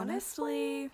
honestly.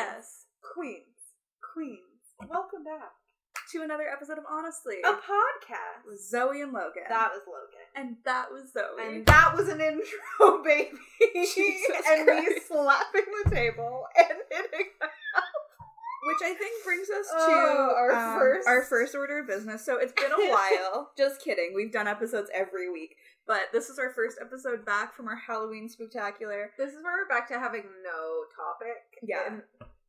Yes. Queens. Queens. Welcome back. To another episode of Honestly. A podcast. With Zoe and Logan. That was Logan. and that was Zoe. And that was an intro, baby. And me slapping the table and hitting Which I think brings us to Oh, our um, first- our first order of business. So it's been a while. Just kidding. We've done episodes every week, but this is our first episode back from our Halloween spectacular. This is where we're back to having no topic. Yeah. and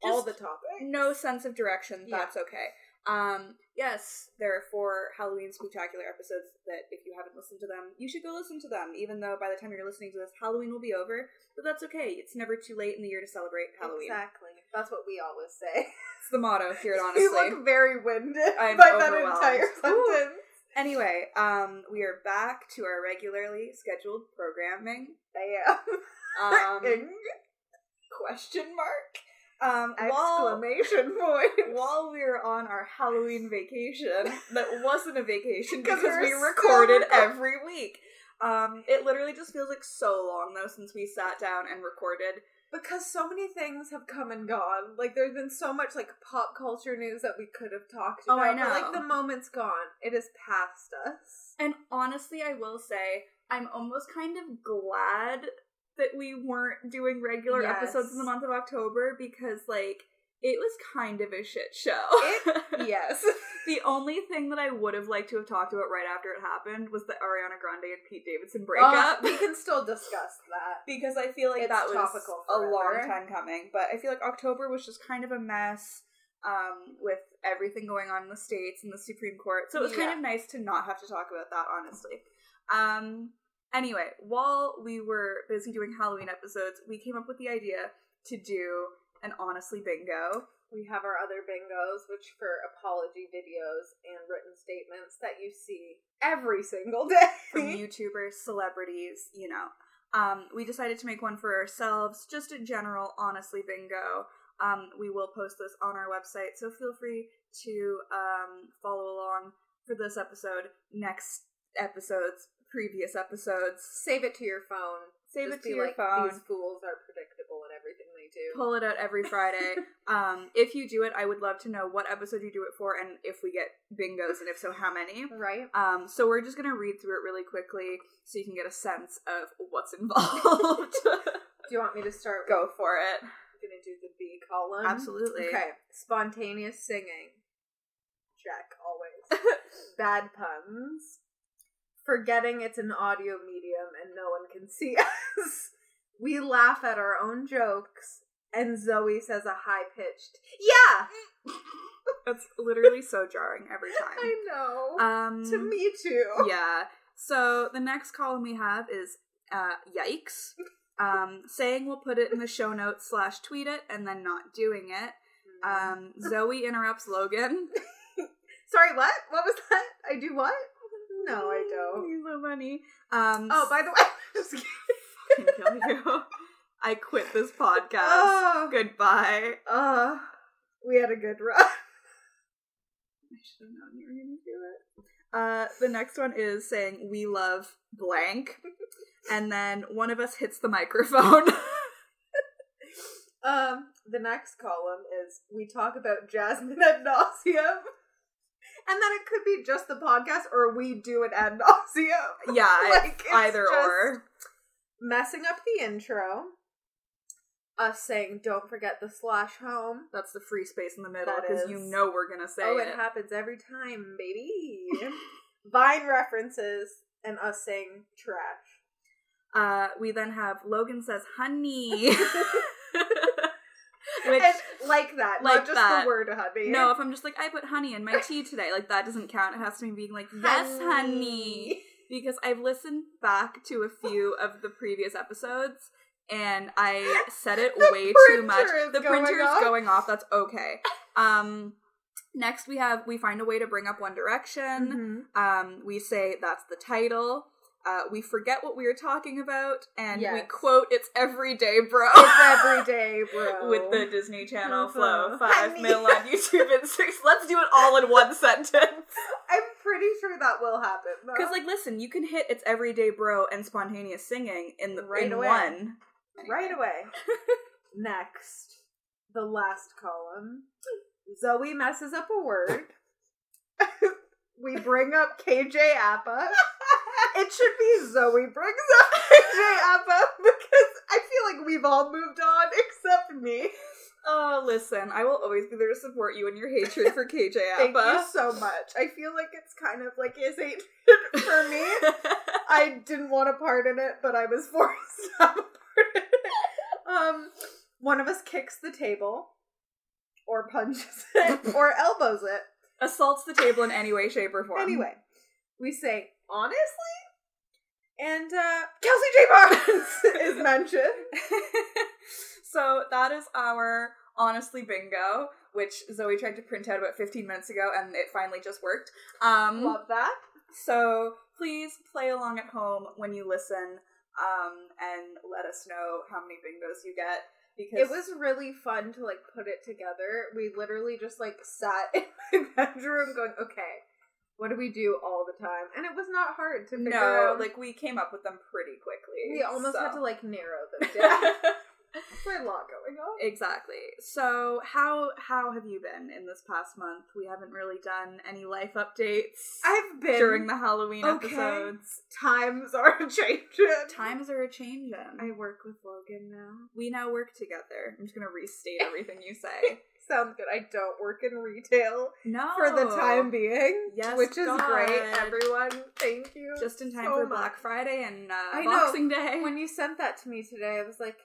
all the topics. No sense of direction. Yeah. That's okay. Um, yes, there are four Halloween spectacular episodes that if you haven't listened to them, you should go listen to them. Even though by the time you're listening to this, Halloween will be over, but that's okay. It's never too late in the year to celebrate Halloween. Exactly. That's what we always say. It's the motto here at Honestly. You look very winded I'm by that entire sentence. Anyway, um, we are back to our regularly scheduled programming. Bam. Um, question mark. Um, while, Exclamation point. while we were on our Halloween vacation, that wasn't a vacation 'Cause because we we were still recorded recording. every week. Um, it literally just feels like so long though since we sat down and recorded. Because so many things have come and gone. Like there's been so much like pop culture news that we could have talked Oh, about. I But like the moment's gone. It is past us. And honestly, I will say I'm almost kind of glad that we weren't doing regular Yes. episodes in the month of October because like it was kind of a shit show. yes. the only thing that I would have liked to have talked about right after it happened was the Ariana Grande and Pete Davidson breakup. Uh, we can still discuss that. because I feel like It's that was a long time coming. But I feel like October was just kind of a mess um, with everything going on in the states and the Supreme Court. So it was kind of nice to not have to talk about that, honestly. Um, anyway, while we were busy doing Halloween episodes, we came up with the idea to do an honestly bingo. We have our other bingos, which for apology videos and written statements that you see every single day. from YouTubers, celebrities, you know. Um, we decided to make one for ourselves, just a general honestly bingo. Um, we will post this on our website, so feel free to um, follow along for this episode, next episodes, previous episodes. Save it to your phone. Save Just it to your like, phone. These fools are predictable in everything they do. Pull it out every Friday. um, if you do it, I would love to know what episode you do it for, and if we get bingos, and if so, how many. Right? Um, so we're just gonna read through it really quickly so you can get a sense of what's involved. Do you want me to start? Go for it. I'm gonna do the B column. Absolutely. Okay. Spontaneous singing. Check always. Bad puns. Forgetting it's an audio medium and no one can see us. We laugh at our own jokes, and Zoe says a high pitched, Yeah! That's literally so jarring every time. I know. Um, to me too. yeah. So the next column we have is uh, yikes. Um, saying we'll put it in the show notes slash tweet it and then not doing it. Um, Zoe interrupts Logan. Sorry, what? What was that? I do what? No, I don't. He's so funny. Um, Oh, by the way, just kidding. kill you. I quit this podcast. Oh, Goodbye. uh, we had a good run. I should have known you were gonna do it. Uh, the next one is saying we love blank, and then one of us hits the microphone. Um, the next column is we talk about Jasmine ad nauseum. And then it could be just the podcast or we do it ad nauseum. yeah, Like, either or. Messing up the intro. Us saying don't forget the slash home. That's the free space in the middle because you know we're gonna say oh, it. it happens every time, baby. Vine references. and us saying trash. Uh, we then have Logan says honey. Which and like that, like not just that. the word honey. no, if I'm just like I put honey in my tea today, like that doesn't count. It has to be being like yes, honey, because I've listened back to a few of the previous episodes and I said it way too much. The printer is going off. That's okay. Um, next we have we find a way to bring up One Direction. Mhm. Um, we say that's the title. Uh, we forget what we were talking about, and we quote "It's everyday, bro." It's everyday, bro. with the Disney Channel flow. Uh-huh. Five Honey. mil on YouTube and six. Let's do it all in one sentence. I'm pretty sure that will happen. Because, like, listen, you can hit "It's everyday, bro" and spontaneous singing in the Right in away. one. right away. Next, the last column. Zoe messes up a word. we bring up KJ Apa. It should be Zoe brings up KJ Apa because I feel like we've all moved on except me. Oh, listen, I will always be there to support you in your hatred for KJ Thank you so much. I feel like it's kind of like his hatred for me. I didn't want a part in it, but I was forced to have a part in it. Um, one of us kicks the table, or punches it, or elbows it. Assaults the table in any way, shape, or form. Anyway, we say honestly, and uh, Kelsey J. Barnes is mentioned. so that is our honestly bingo, which Zoe tried to print out about 15 minutes ago, and it finally just worked. Um, Love that. So please play along at home when you listen, um, and let us know how many bingos you get. Because It was really fun to like put it together. We literally just like sat in my bedroom going, okay, what do we do all the time? And it was not hard to figure no, out. like we came up with them pretty quickly. we almost so. had to like narrow them down. There's a lot going on. exactly. So how how have you been in this past month? We haven't really done any life updates I've been during the Halloween okay. episodes. times are changing. Times are a changing. I work with Logan now. we now work together. I'm just gonna restate everything you say. Sounds good. I don't work in retail No, for the time being. Yes, which is great. Everyone, thank you. just in time so for much. Black Friday and uh, I know. Boxing Day. When you sent that to me today, I was like,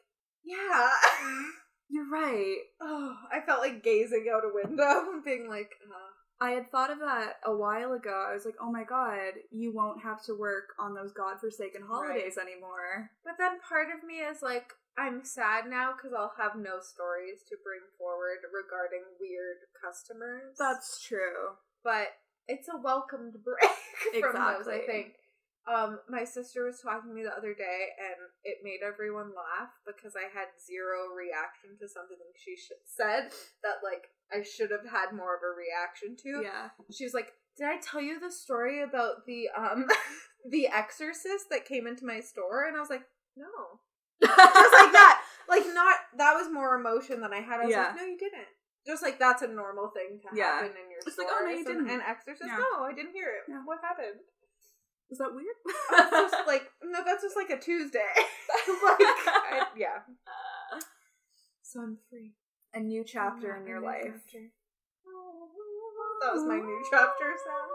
yeah. You're right. oh, I felt like gazing out a window and being like, uh, I had thought of that a while ago. I was like, oh my god, you won't have to work on those godforsaken holidays anymore. But then part of me is like, I'm sad now because I'll have no stories to bring forward regarding weird customers. That's true. but it's a welcomed break from those, I think. Um, my sister was talking to me the other day, and it made everyone laugh because I had zero reaction to something she sh- said that like I should have had more of a reaction to. Yeah. She was like, "Did I tell you the story about the um the exorcist that came into my store?" And I was like, "No." Just like that. Like not that was more emotion than I had. I was Yeah. like, "No, you didn't." Just like that's a normal thing to Yeah. happen in your It's like, oh, no, you didn't. And exorcist, Yeah. no, I didn't hear it. Yeah. What happened? Is that weird? Just like no, that's just like a Tuesday. like I, yeah. So I'm free. a new chapter in your life. chapter. That was my new chapter sound.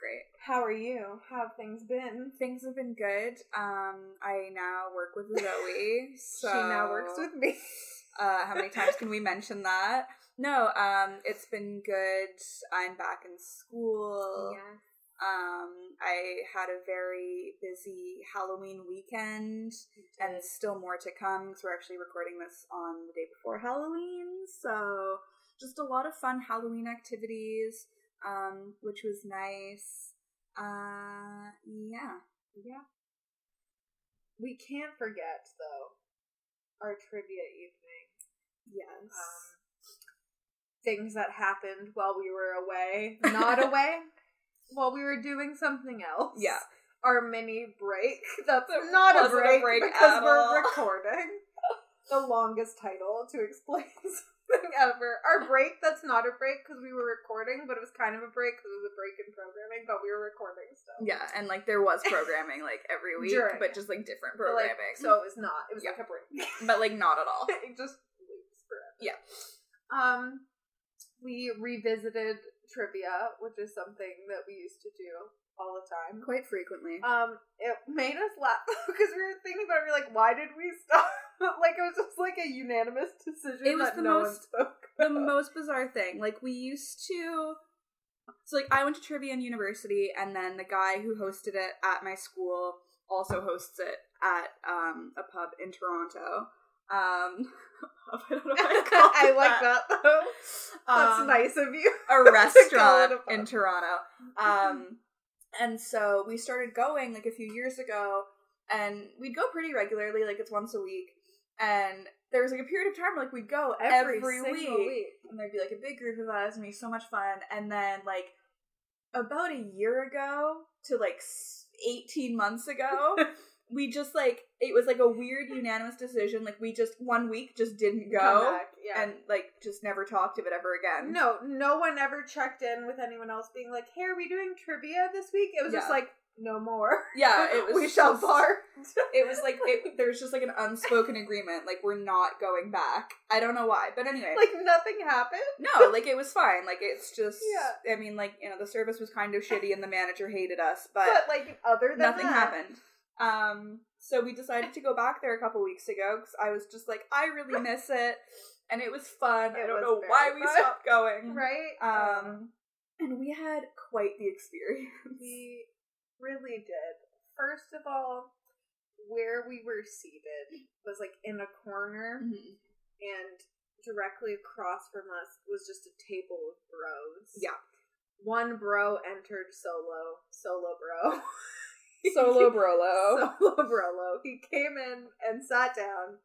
Great. How are you? How have things been? Things have been good. Um, I now work with Zoe. So She now works with me. Uh, how many times can we mention that? No, um, it's been good. I'm back in school. Yeah. Um, I had a very busy Halloween weekend, and still more to come because we're actually recording this on the day before Halloween. So, just a lot of fun Halloween activities, um, which was nice. Uh, yeah. Yeah. We can't forget though our trivia evening. Yes. Um, things that happened while we were away, not away, while we were doing something else. Yeah. Our mini break. That's That not a wasn't a break, break because we're all. recording. The longest title to explain something ever. Our break that's not a break because we were recording, but it was kind of a break because it was a break in programming, but we were recording still. yeah, and like there was programming like every week, During but it. just like different But, like, programming. so it was not. It was Yeah. like a break. but like not at all. it just loops forever. Yeah. Um, we revisited trivia, which is something that we used to do all the time. Quite frequently. Um, it made us laugh because we were thinking about it. We are like, why did we stop? like it was just like a unanimous decision. It was that the no most- the most bizarre thing. Like we used to so like I went to trivia in university and then the guy who hosted it at my school also hosts it at um a pub in Toronto. Um I don't know I, I like that though. That's Um, nice of you. a restaurant a in Toronto. Um, and so we started going like a few years ago, and we'd go pretty regularly, like it's once a week. And there was like a period of time where, like we'd go every, single week, and there'd be like a big group of us, and it'd be so much fun. And then like about a year ago to like eighteen months ago. We just like it was like a weird unanimous decision. Like we just one week just didn't go back, yeah. and like just never talked of it ever again. no, no one ever checked in with anyone else being like, "Hey, are we doing trivia this week?" It was just like, "No more." Yeah, it was we shall just- part. it was like it, there's just like an unspoken agreement like we're not going back i don't know why but anyway like nothing happened. no like it was fine like it's just Yeah. i mean like you know the service was kind of shitty and the manager hated us but, But, like other than nothing that, happened um so we decided to go back there a couple weeks ago because i was just like i really miss it and it was fun i don't know why we stopped going right? um and we had quite the experience we really did. First of all, where we were seated was like in a corner, Mhm. and directly across from us was just a table of bros. Yeah. One bro entered solo, solo bro. solo brolo Solo Brolo. He came in and sat down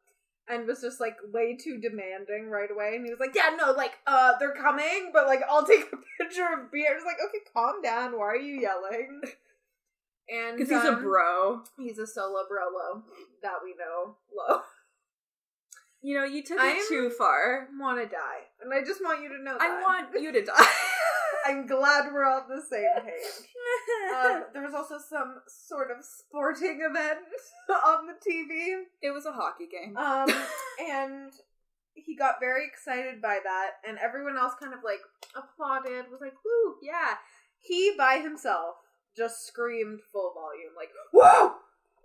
and was just like way too demanding right away. And he was like, Yeah, no, like, uh, they're coming, but like, I'll take a picture of beer. It's like, Okay, calm down. Why are you yelling? And because he's a um, bro He's a solo Brolo that we know low. You know, you took I'm- it too far. want to die. And I just want you to know that. I want you to die. I'm glad we're on the same page. Um, there was also some sort of sporting event on the TV. it was a hockey game. Um, and he got very excited by that, and everyone else kind of like applauded, was like, "Woo, yeah!" He by himself just screamed full volume, like, "Whoa!"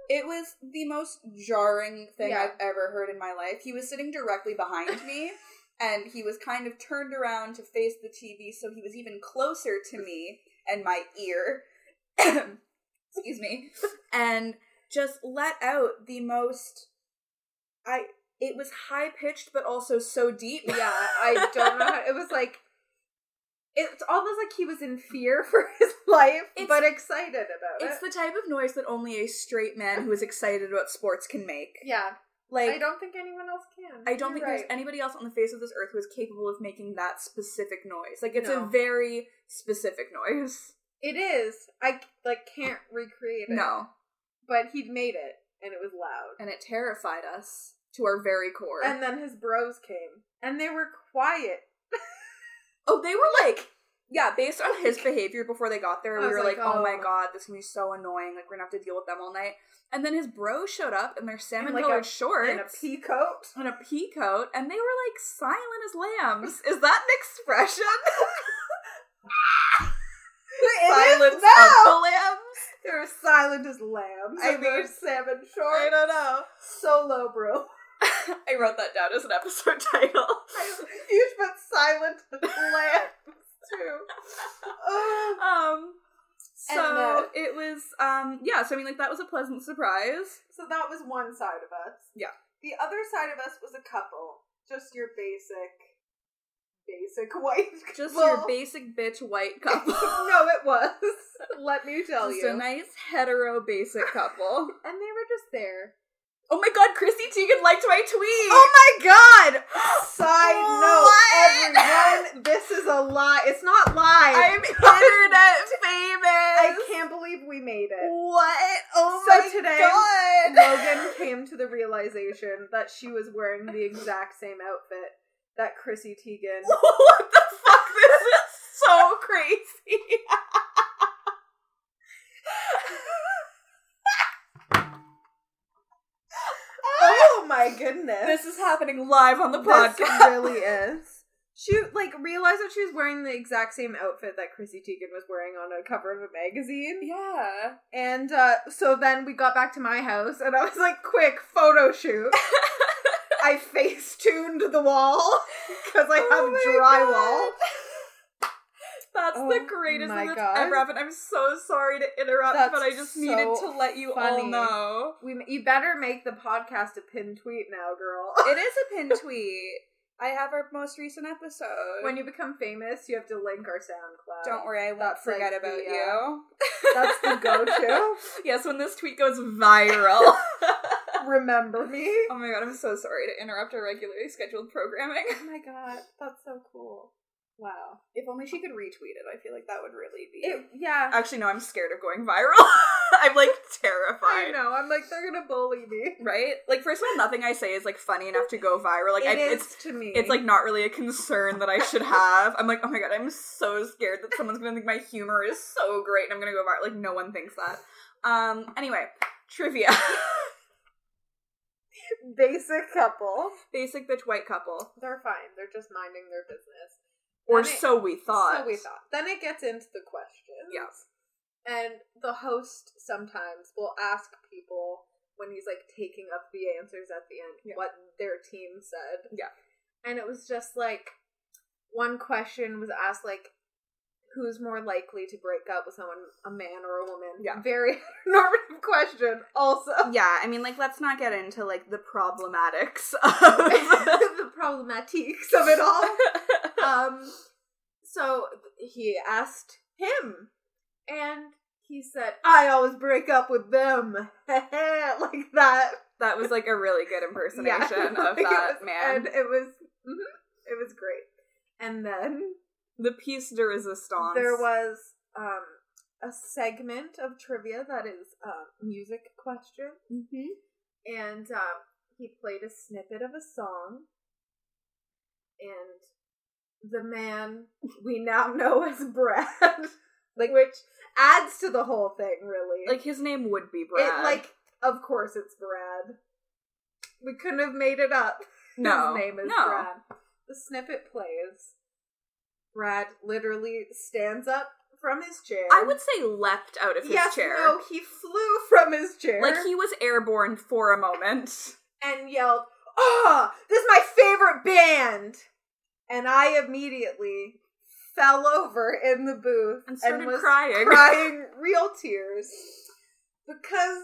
It was the most jarring thing Yeah. I've ever heard in my life. He was sitting directly behind me, and he was kind of turned around to face the TV, so he was even closer to me and my ear. Excuse me. And just let out the most. I. It was high pitched, but also so deep. Yeah, I don't know. How, it was like. It's almost like he was in fear for his life, It's- but excited about It's it. It's the type of noise that only a straight man who is excited about sports can make. yeah, Like I don't think anyone else can. I don't You're think right. there's anybody else on the face of this earth who is capable of making that specific noise. Like it's No. a very specific noise. It is. I like can't recreate it. No, but he made it, and it was loud. and it terrified us to our very core. And then his bros came, and they were quiet. oh, they were like, yeah, based on his behavior before they got there, I we were like, like, oh. my oh. god, this is gonna be so annoying. Like we're gonna have to deal with them all night. And then his bro showed up in their salmon colored a- shorts In a pea coat. and a pea coat, and they were like silent as lambs. Is that an expression? Is now! of the lambs. They were silent as lambs. I mean, salmon shorts. I don't know. Solo, bro. I wrote that down as an episode title. You should put silent as lambs Oh. um so then- it was um yeah, so I mean like that was a pleasant surprise. So that was one side of us. Yeah. The other side of us was a couple. Just your basic, basic white. Just your basic bitch white couple. no, it was. Let me tell Just you. a nice hetero basic couple. and they were just there. Oh my god, Chrissy Teigen liked my tweet! Oh my god! Side note, everyone, this is a lie. It's not live. I'm internet famous! I can't believe we made it. What? Oh my god. So my today, god! Logan came to the realization that she was wearing the exact same outfit that Chrissy Teigen. what the fuck? This is so crazy. Oh my goodness! this is happening live on the This podcast. really is. she like realized that she was wearing the exact same outfit that Chrissy Teigen was wearing on a cover of a magazine. Yeah. And uh, so then we got back to my house, and I was like, "Quick photo shoot!" I face tuned the wall because I have Oh drywall. God. That's Oh the greatest thing that's God. ever happened. I'm so sorry to interrupt, That's but I just needed to let you funny. all know. We, you better make the podcast a pin tweet now, girl. It is a pin tweet. I have our most recent episode. when you become famous, you have to link our SoundCloud. Don't worry, I won't That's, like, forget about the, uh, you. That's the go-to. yes, when this tweet goes viral. Remember me. oh my god, I'm so sorry to interrupt our regularly scheduled programming. Oh my god, that's so cool. Wow. If only she could retweet it, I feel like that would really be. It, yeah. Actually, no, I'm scared of going viral. I'm like terrified. I know. I'm like, they're gonna bully me. Right? Like, first of all, nothing I say is like funny enough to go viral. Like, It I, is it's to me. it's like not really a concern that I should have. I'm like, oh my god, I'm so scared that someone's gonna think my humor is so great and I'm gonna go viral. Like, no one thinks that. Um. Anyway, trivia. basic couple. Basic bitch white couple, They're fine. They're just minding their business. Or it- so we thought. So we thought. Then it gets into the questions. Yes. And the host sometimes will ask people when he's like taking up the answers at the end Yeah. what their team said. Yeah. And it was just like one question was asked like who's more likely to break up with someone, a man or a woman? Yeah. Very normative question also. Yeah, I mean, like, let's not get into like the problematics of. the problematiques of it all. um so he asked him and he said i always break up with them like that that was like a really good impersonation of Like, it that was- man. and it was mhm, it was great and then the piece de resistance. there was um a segment of trivia that is um music question Mhm. and um he played a snippet of a song and the man we now know as Brad like which adds to the whole thing really Like his name would be Brad. it like of course it's Brad we couldn't have made it up no, his name is no. Brad the snippet plays Brad literally stands up from his chair I would say leapt out of his yes chair. no he flew from his chair Like he was airborne for a moment. and yelled, "Oh, this is my favorite band!" And I immediately fell over in the booth And started was crying. crying real tears because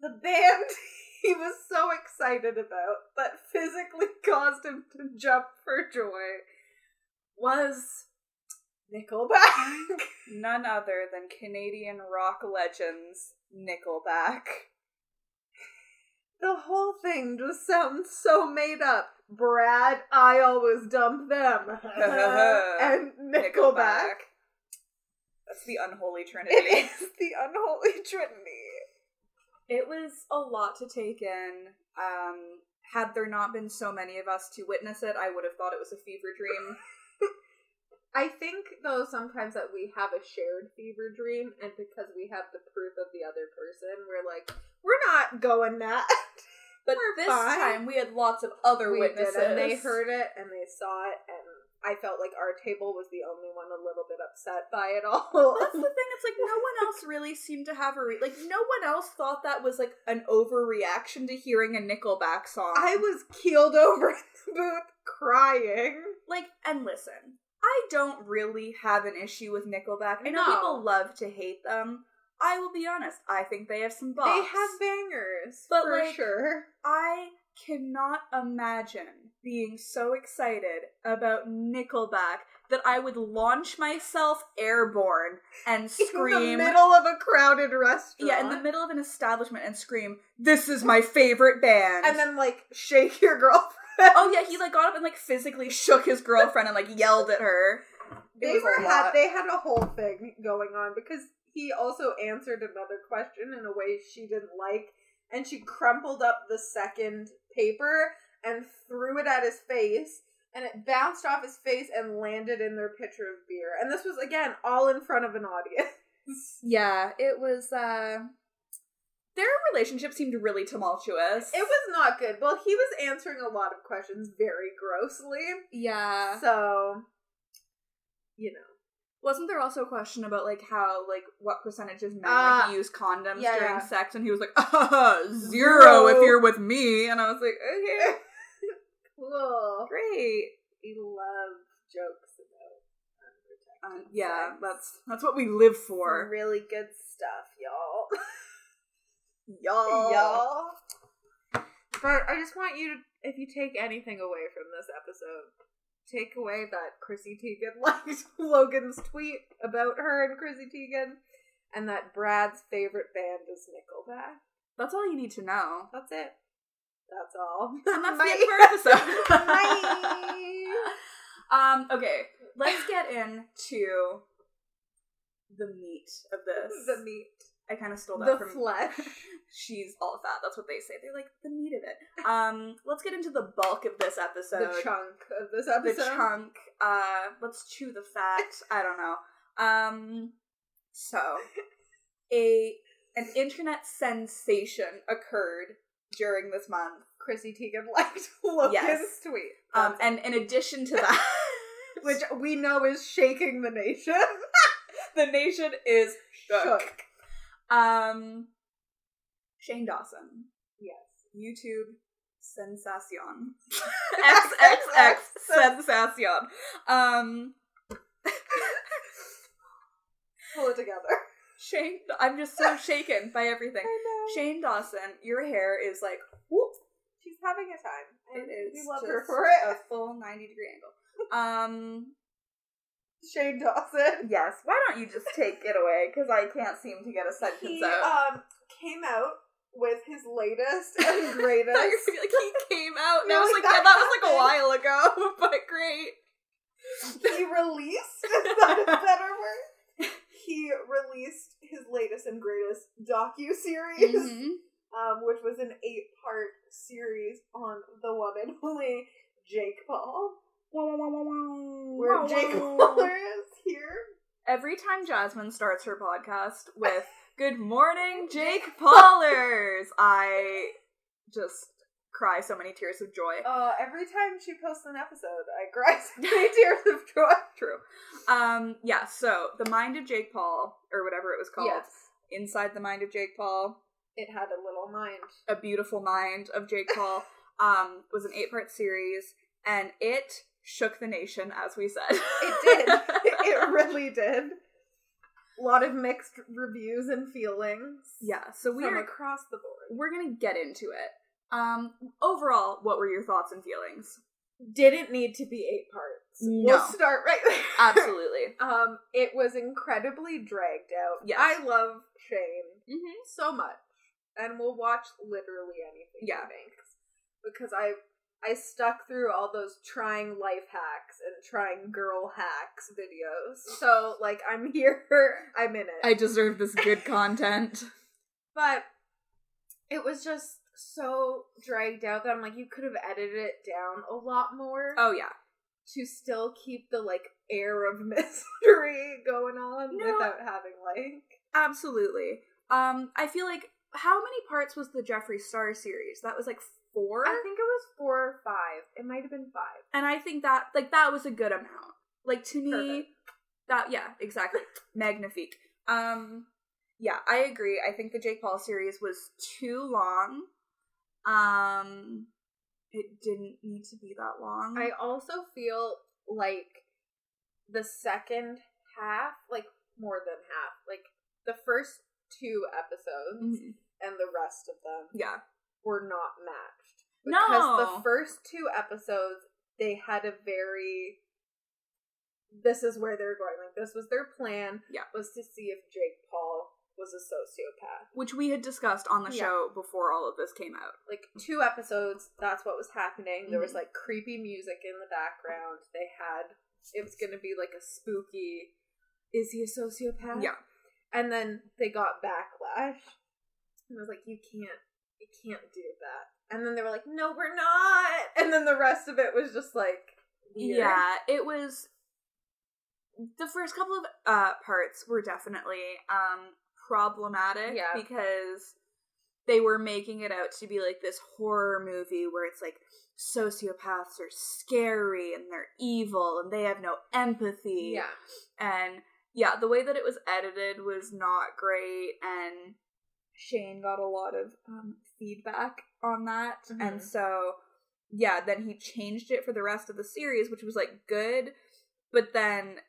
the band he was so excited about that physically caused him to jump for joy was Nickelback. None other than Canadian rock legends Nickelback. the whole thing just sounds so made up. Brad, I always dump them. and Nickelback. That's the unholy trinity. It is the unholy trinity. It was a lot to take in. Um, had there not been so many of us to witness it, I would have thought it was a fever dream. I think though sometimes that we have a shared fever dream, and because we have the proof of the other person, we're like, we're not going that. But this fine. time we had lots of other we witnesses. did, and they heard it and they saw it, and I felt like our table was the only one a little bit upset by it all. That's the thing. It's like no one else really seemed to have a re- like. No one else thought that was like an overreaction to hearing a Nickelback song. I was keeled over in the booth crying. like, and listen, I don't really have an issue with Nickelback. I know No. people love to hate them. I will be honest. I think they have some bops. They have bangers, But, for like, sure. I cannot imagine being so excited about Nickelback that I would launch myself airborne and scream. in the middle of a crowded restaurant. yeah, in the middle of an establishment and scream, "This is my favorite band!" and then like shake your girlfriend. oh yeah, he like got up and like physically shook his girlfriend and like yelled at her. It they were had they had a whole thing going on because he also answered another question in a way she didn't like, and she crumpled up the second paper and threw it at his face. And it bounced off his face and landed in their pitcher of beer. And this was again all in front of an audience. Yeah, it was uh their relationship seemed really tumultuous. It was not good. Well, he was answering a lot of questions very grossly. yeah. So, you know. Wasn't there also a question about like how like what percentage of men Uh, like use condoms yeah, during yeah. sex, and he was like, uh, zero if you're with me, and I was like, okay, Cool. great. We love jokes about Um, yeah, sex. that's that's what we live Some for, really good stuff, y'all. y'all. y'all. But I just want you to, if you take anything away from this episode, take away that Chrissy Teigen liked Logan's tweet about her and Chrissy Teigen, and that Brad's favorite band is Nickelback. That's all you need to know. That's it. That's all. And that's Bye. the end of our episode. Bye. um, okay, let's get into the meat of this. the meat. I kind of stole that The from flesh. She's all fat. That's what they say. They're like the meat of it. Um, let's get into the bulk of this episode. the chunk of this The episode. chunk. Uh, let's chew the fat. I don't know. Um, so a an internet sensation occurred during this month. Chrissy Teigen liked Logan's Yes. tweet. Um, and in addition to that, which we know is shaking the nation. the nation is shook. Shook. Um, Shane Dawson, Yes. YouTube sensation, XXX sensation. Um, Pull it together. Shane, I'm just so shaken by everything. Shane Dawson, your hair is like whoop. She's having a time. It and is. We love her for it. A full ninety degree angle. Um. Shane Dawson. Yes. Why don't you just take it away? Because I can't seem to get a sentence He out. um came out with his latest and I thought you were greatest. like he came out, and I was like, that yeah, that was like a while ago, but great. he released. Is that a better word? He released his latest and greatest docu series. Mhm. um, which was an eight part series on the one and only Jake Paul. Where Jake Paul is here. Every time Jasmine starts her podcast with "Good morning, Jake Paulers," I just cry so many tears of joy. Uh, every time she posts an episode, I cry so many tears of joy. True. Um, yeah, so The Mind of Jake Paul, or whatever it was called. Yes, Inside the Mind of Jake Paul, it had a little mind. A Beautiful Mind of Jake Paul, um, was an eight part series, and it shook the nation, as we said. It did. it really did. A lot of mixed reviews and feelings. yeah, so we from are across the board. we're gonna get into it. Um, overall, what were your thoughts and feelings? Didn't need to be eight parts. No. We'll start right there. Absolutely. Um, it was incredibly dragged out. Yeah, I love Shane mm-hmm. so much, and we'll watch literally anything Yeah. because I I stuck through all those trying life hacks and trying girl hacks videos. So like I'm here, I'm in it. I deserve this good content. but it was just so dragged out that I'm like, you could have edited it down a lot more Oh yeah. to still keep the like air of mystery going on No. without having like Absolutely. Um, I feel like how many parts was the Jeffree Star series? That was like four, I think it was four or five. It might have been five. and I think that like that was a good amount. Like to me, Perfect. that yeah, exactly, magnifique. Um, yeah, I agree. I think the Jake Paul series was too long. Um, it didn't need to be that long. I also feel like the second half, like more than half, like the first two episodes Mhm. and the rest of them yeah, were not matched. No. Because the first two episodes, they had a very this is where they're going. Like this was their plan. Yeah. Was to see if Jake Paul was a sociopath. which we had discussed on the Yeah. show before all of this came out. Like two episodes, that's what was happening. There was Mhm. like creepy music in the background. They had it was gonna be like a spooky is he a sociopath? Yeah. And then they got backlash. And I was like, you can't you can't do that. And then they were like, no, we're not. And then the rest of it was just like weird. Yeah, it was the first couple of uh parts were definitely um problematic Yeah. because they were making it out to be like this horror movie where it's like sociopaths are scary and they're evil and they have no empathy. Yeah. And yeah, the way that it was edited was not great and Shane got a lot of um, feedback on that. Mhm. And so yeah, then he changed it for the rest of the series, which was like good. But then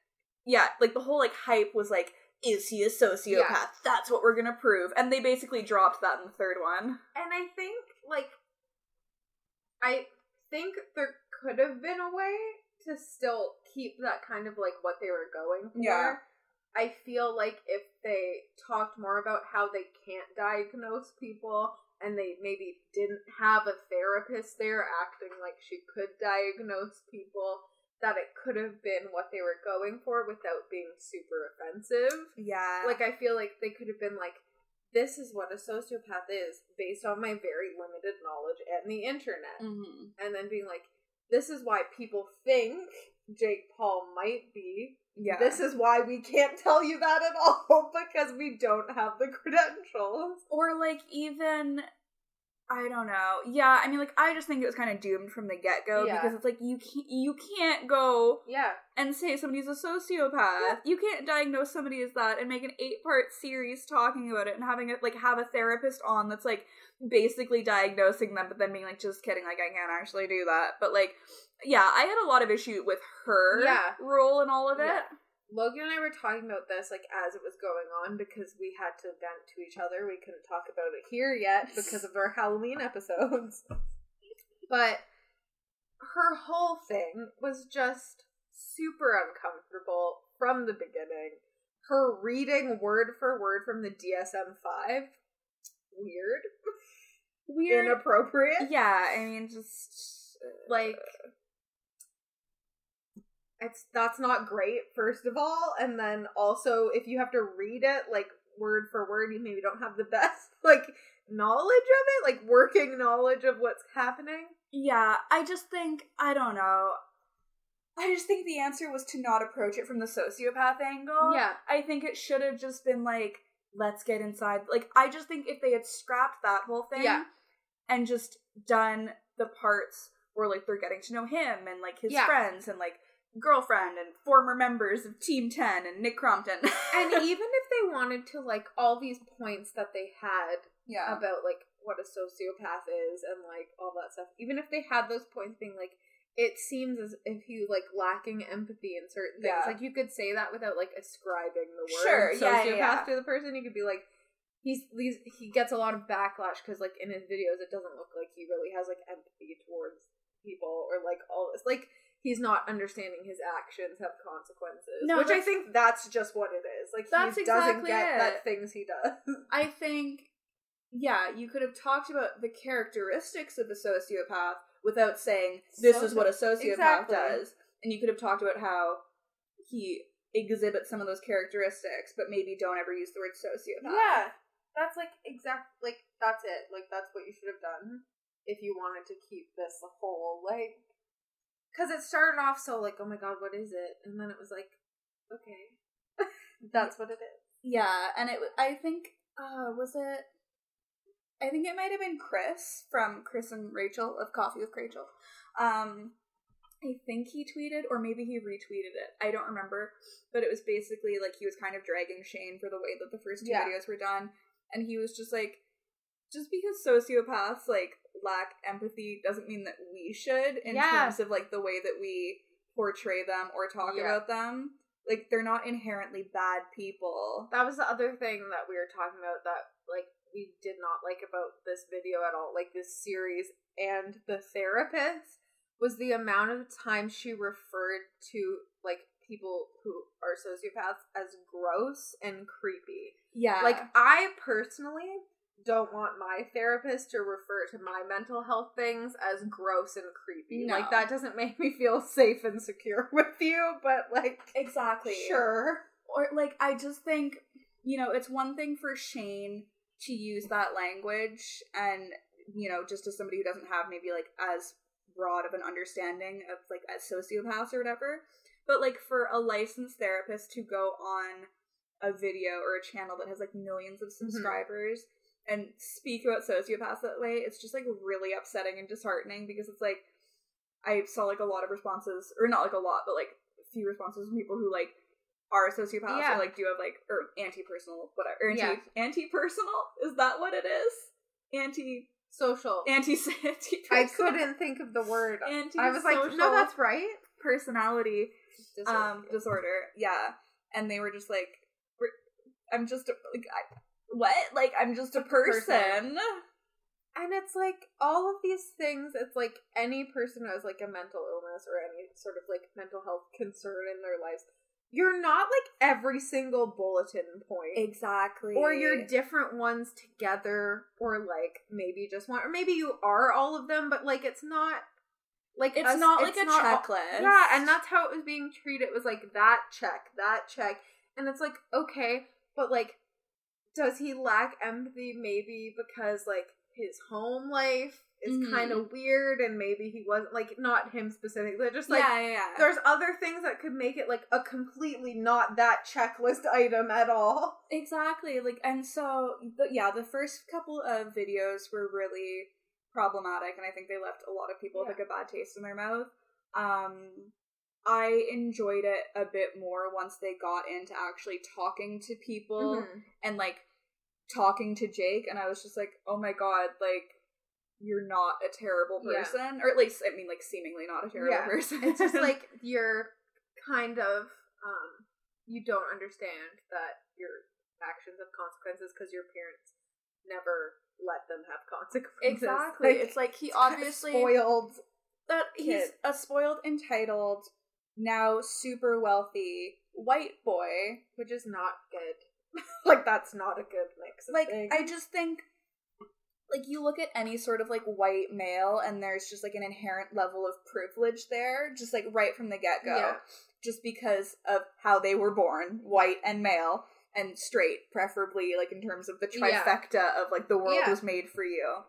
yeah, like the whole like hype was like is he a sociopath? Yeah. That's what we're gonna prove. And they basically dropped that in the third one. And I think, like, I think there could have been a way to still keep that kind of like what they were going for. Yeah. I feel like if they talked more about how they can't diagnose people and they maybe didn't have a therapist there acting like she could diagnose people, that it could have been what they were going for without being super offensive. Yeah. like I feel like they could have been like, this is what a sociopath is based on my very limited knowledge and the internet, hmm and then being like, this is why people think Jake Paul might be. Yeah. This is why we can't tell you that at all because we don't have the credentials. or like even I don't know. Yeah, I mean like I just think it was kind of doomed from the get-go Yeah. because it's like you can't, you can't go Yeah, and say somebody's a sociopath. You can't diagnose somebody as that and make an eight-part series talking about it and having it like have a therapist on that's like basically diagnosing them but then being like just kidding like I can't actually do that. But like yeah, I had a lot of issue with her Yeah. role in all of it. Yeah. Logan and I were talking about this like as it was going on because we had to vent to each other. We couldn't talk about it here yet because of our Halloween episodes. But her whole thing was just super uncomfortable from the beginning. Her reading word for word from the DSM 5 weird, Weird. inappropriate. yeah, I mean just uh, Like it's that's not great first of all and then also if you have to read it like word for word you maybe don't have the best like knowledge of it like working knowledge of what's happening Yeah, I just think I don't know. I just think the answer was to not approach it from the sociopath angle. yeah I think it should have just been like, let's get inside. Like, I just think if they had scrapped that whole thing Yeah. and just done the parts where like they're getting to know him and like his Yeah. friends and like girlfriend and former members of Team Ten and Nick Crompton. and even if they wanted to like all these points that they had yeah, about like what a sociopath is and like all that stuff even if they had those points being like it seems as if you like lacking empathy in certain things Yeah. like you could say that without like ascribing the word Sure, sociopath yeah, yeah. to the person you could be like he's, he's he gets a lot of backlash because like in his videos it doesn't look like he really has like empathy towards people or like all this like he's not understanding his actions have consequences No, which i think that's just what it is like That's he doesn't exactly get it. that things he does I think, yeah, you could have talked about the characteristics of a sociopath without saying this is what a sociopath Exactly. does, and you could have talked about how he exhibits some of those characteristics, but maybe don't ever use the word sociopath. Yeah, that's like exact like that's it. Like that's what you should have done if you wanted to keep this the whole like because it started off so like oh my god what is it and then it was like okay that's what it is. yeah, and it. I think, uh, was it? I think it might have been Chris from Chris and Rachel of Coffee with Rachel. Um, I think he tweeted, or maybe he retweeted it. I don't remember, but it was basically like he was kind of dragging Shane for the way that the first two Yeah. videos were done, and he was just like, just because sociopaths like lack empathy doesn't mean that we should in Yeah. terms of like the way that we portray them or talk Yeah. about them. Like they're not inherently bad people. That was the other thing that we were talking about that like we did not like about this video at all, like this series and the therapist was the amount of time she referred to like people who are sociopaths as gross and creepy. Yeah. Like I personally don't want my therapist to refer to my mental health things as gross and creepy. No. Like that doesn't make me feel safe and secure with you, but like exactly. sure. Or like I just think, you know, it's one thing for Shane to use that language and, you know, just as somebody who doesn't have maybe like as broad of an understanding of like as sociopaths or whatever. But like for a licensed therapist to go on a video or a channel that has like millions of mm-hmm. subscribers and speak about sociopaths that way, it's just like really upsetting and disheartening because it's like I saw like a lot of responses, or not like a lot, but like a few responses from people who like are sociopaths Yeah. or like do have like or anti-personal whatever or anti Yeah. anti-personal is that what it is anti Social. anti I couldn't think of the word. anti I was like, no, that's right. personality um Disorder. disorder yeah and they were just like i'm just like I, what like i'm just a person, person. And it's like all of these things, it's like any person who has like a mental illness or any sort of like mental health concern in their lives, you're not like every single bulletin point. exactly Or you're different ones together, or like maybe just one, or maybe you are all of them, but like it's not like it's us- not it's like a not all- checklist yeah, and that's how it was being treated. It was like that check, that check. And it's like, okay, but like, does he lack empathy maybe because like his home life is Mhm. kind of weird and maybe he wasn't like not him specifically, just like yeah yeah, yeah. there's other things that could make it like a completely not that checklist item at all. Exactly. Like, and so, the, yeah, the first couple of videos were really problematic, and I think they left a lot of people with like a bad taste in their mouth. Um, I enjoyed it a bit more once they got into actually talking to people Mhm. and like talking to Jake, and I was just like, oh my god, like. You're not a terrible Yeah. person, or at least I mean, like seemingly not a terrible Yeah. person. It's just like you're kind of um you don't understand that your actions have consequences because your parents never let them have consequences. exactly. Like, it's like he it's kind of obviously spoiled. that he's kid. a spoiled, entitled, now super wealthy white boy. which is not good. like that's not a good mix. Of Like things. I just think like you look at any sort of like white male and there's just like an inherent level of privilege there just like right from the get-go Yeah. just because of how they were born white and male and straight preferably like in terms of the Yeah. trifecta of like the world Yeah. was made for you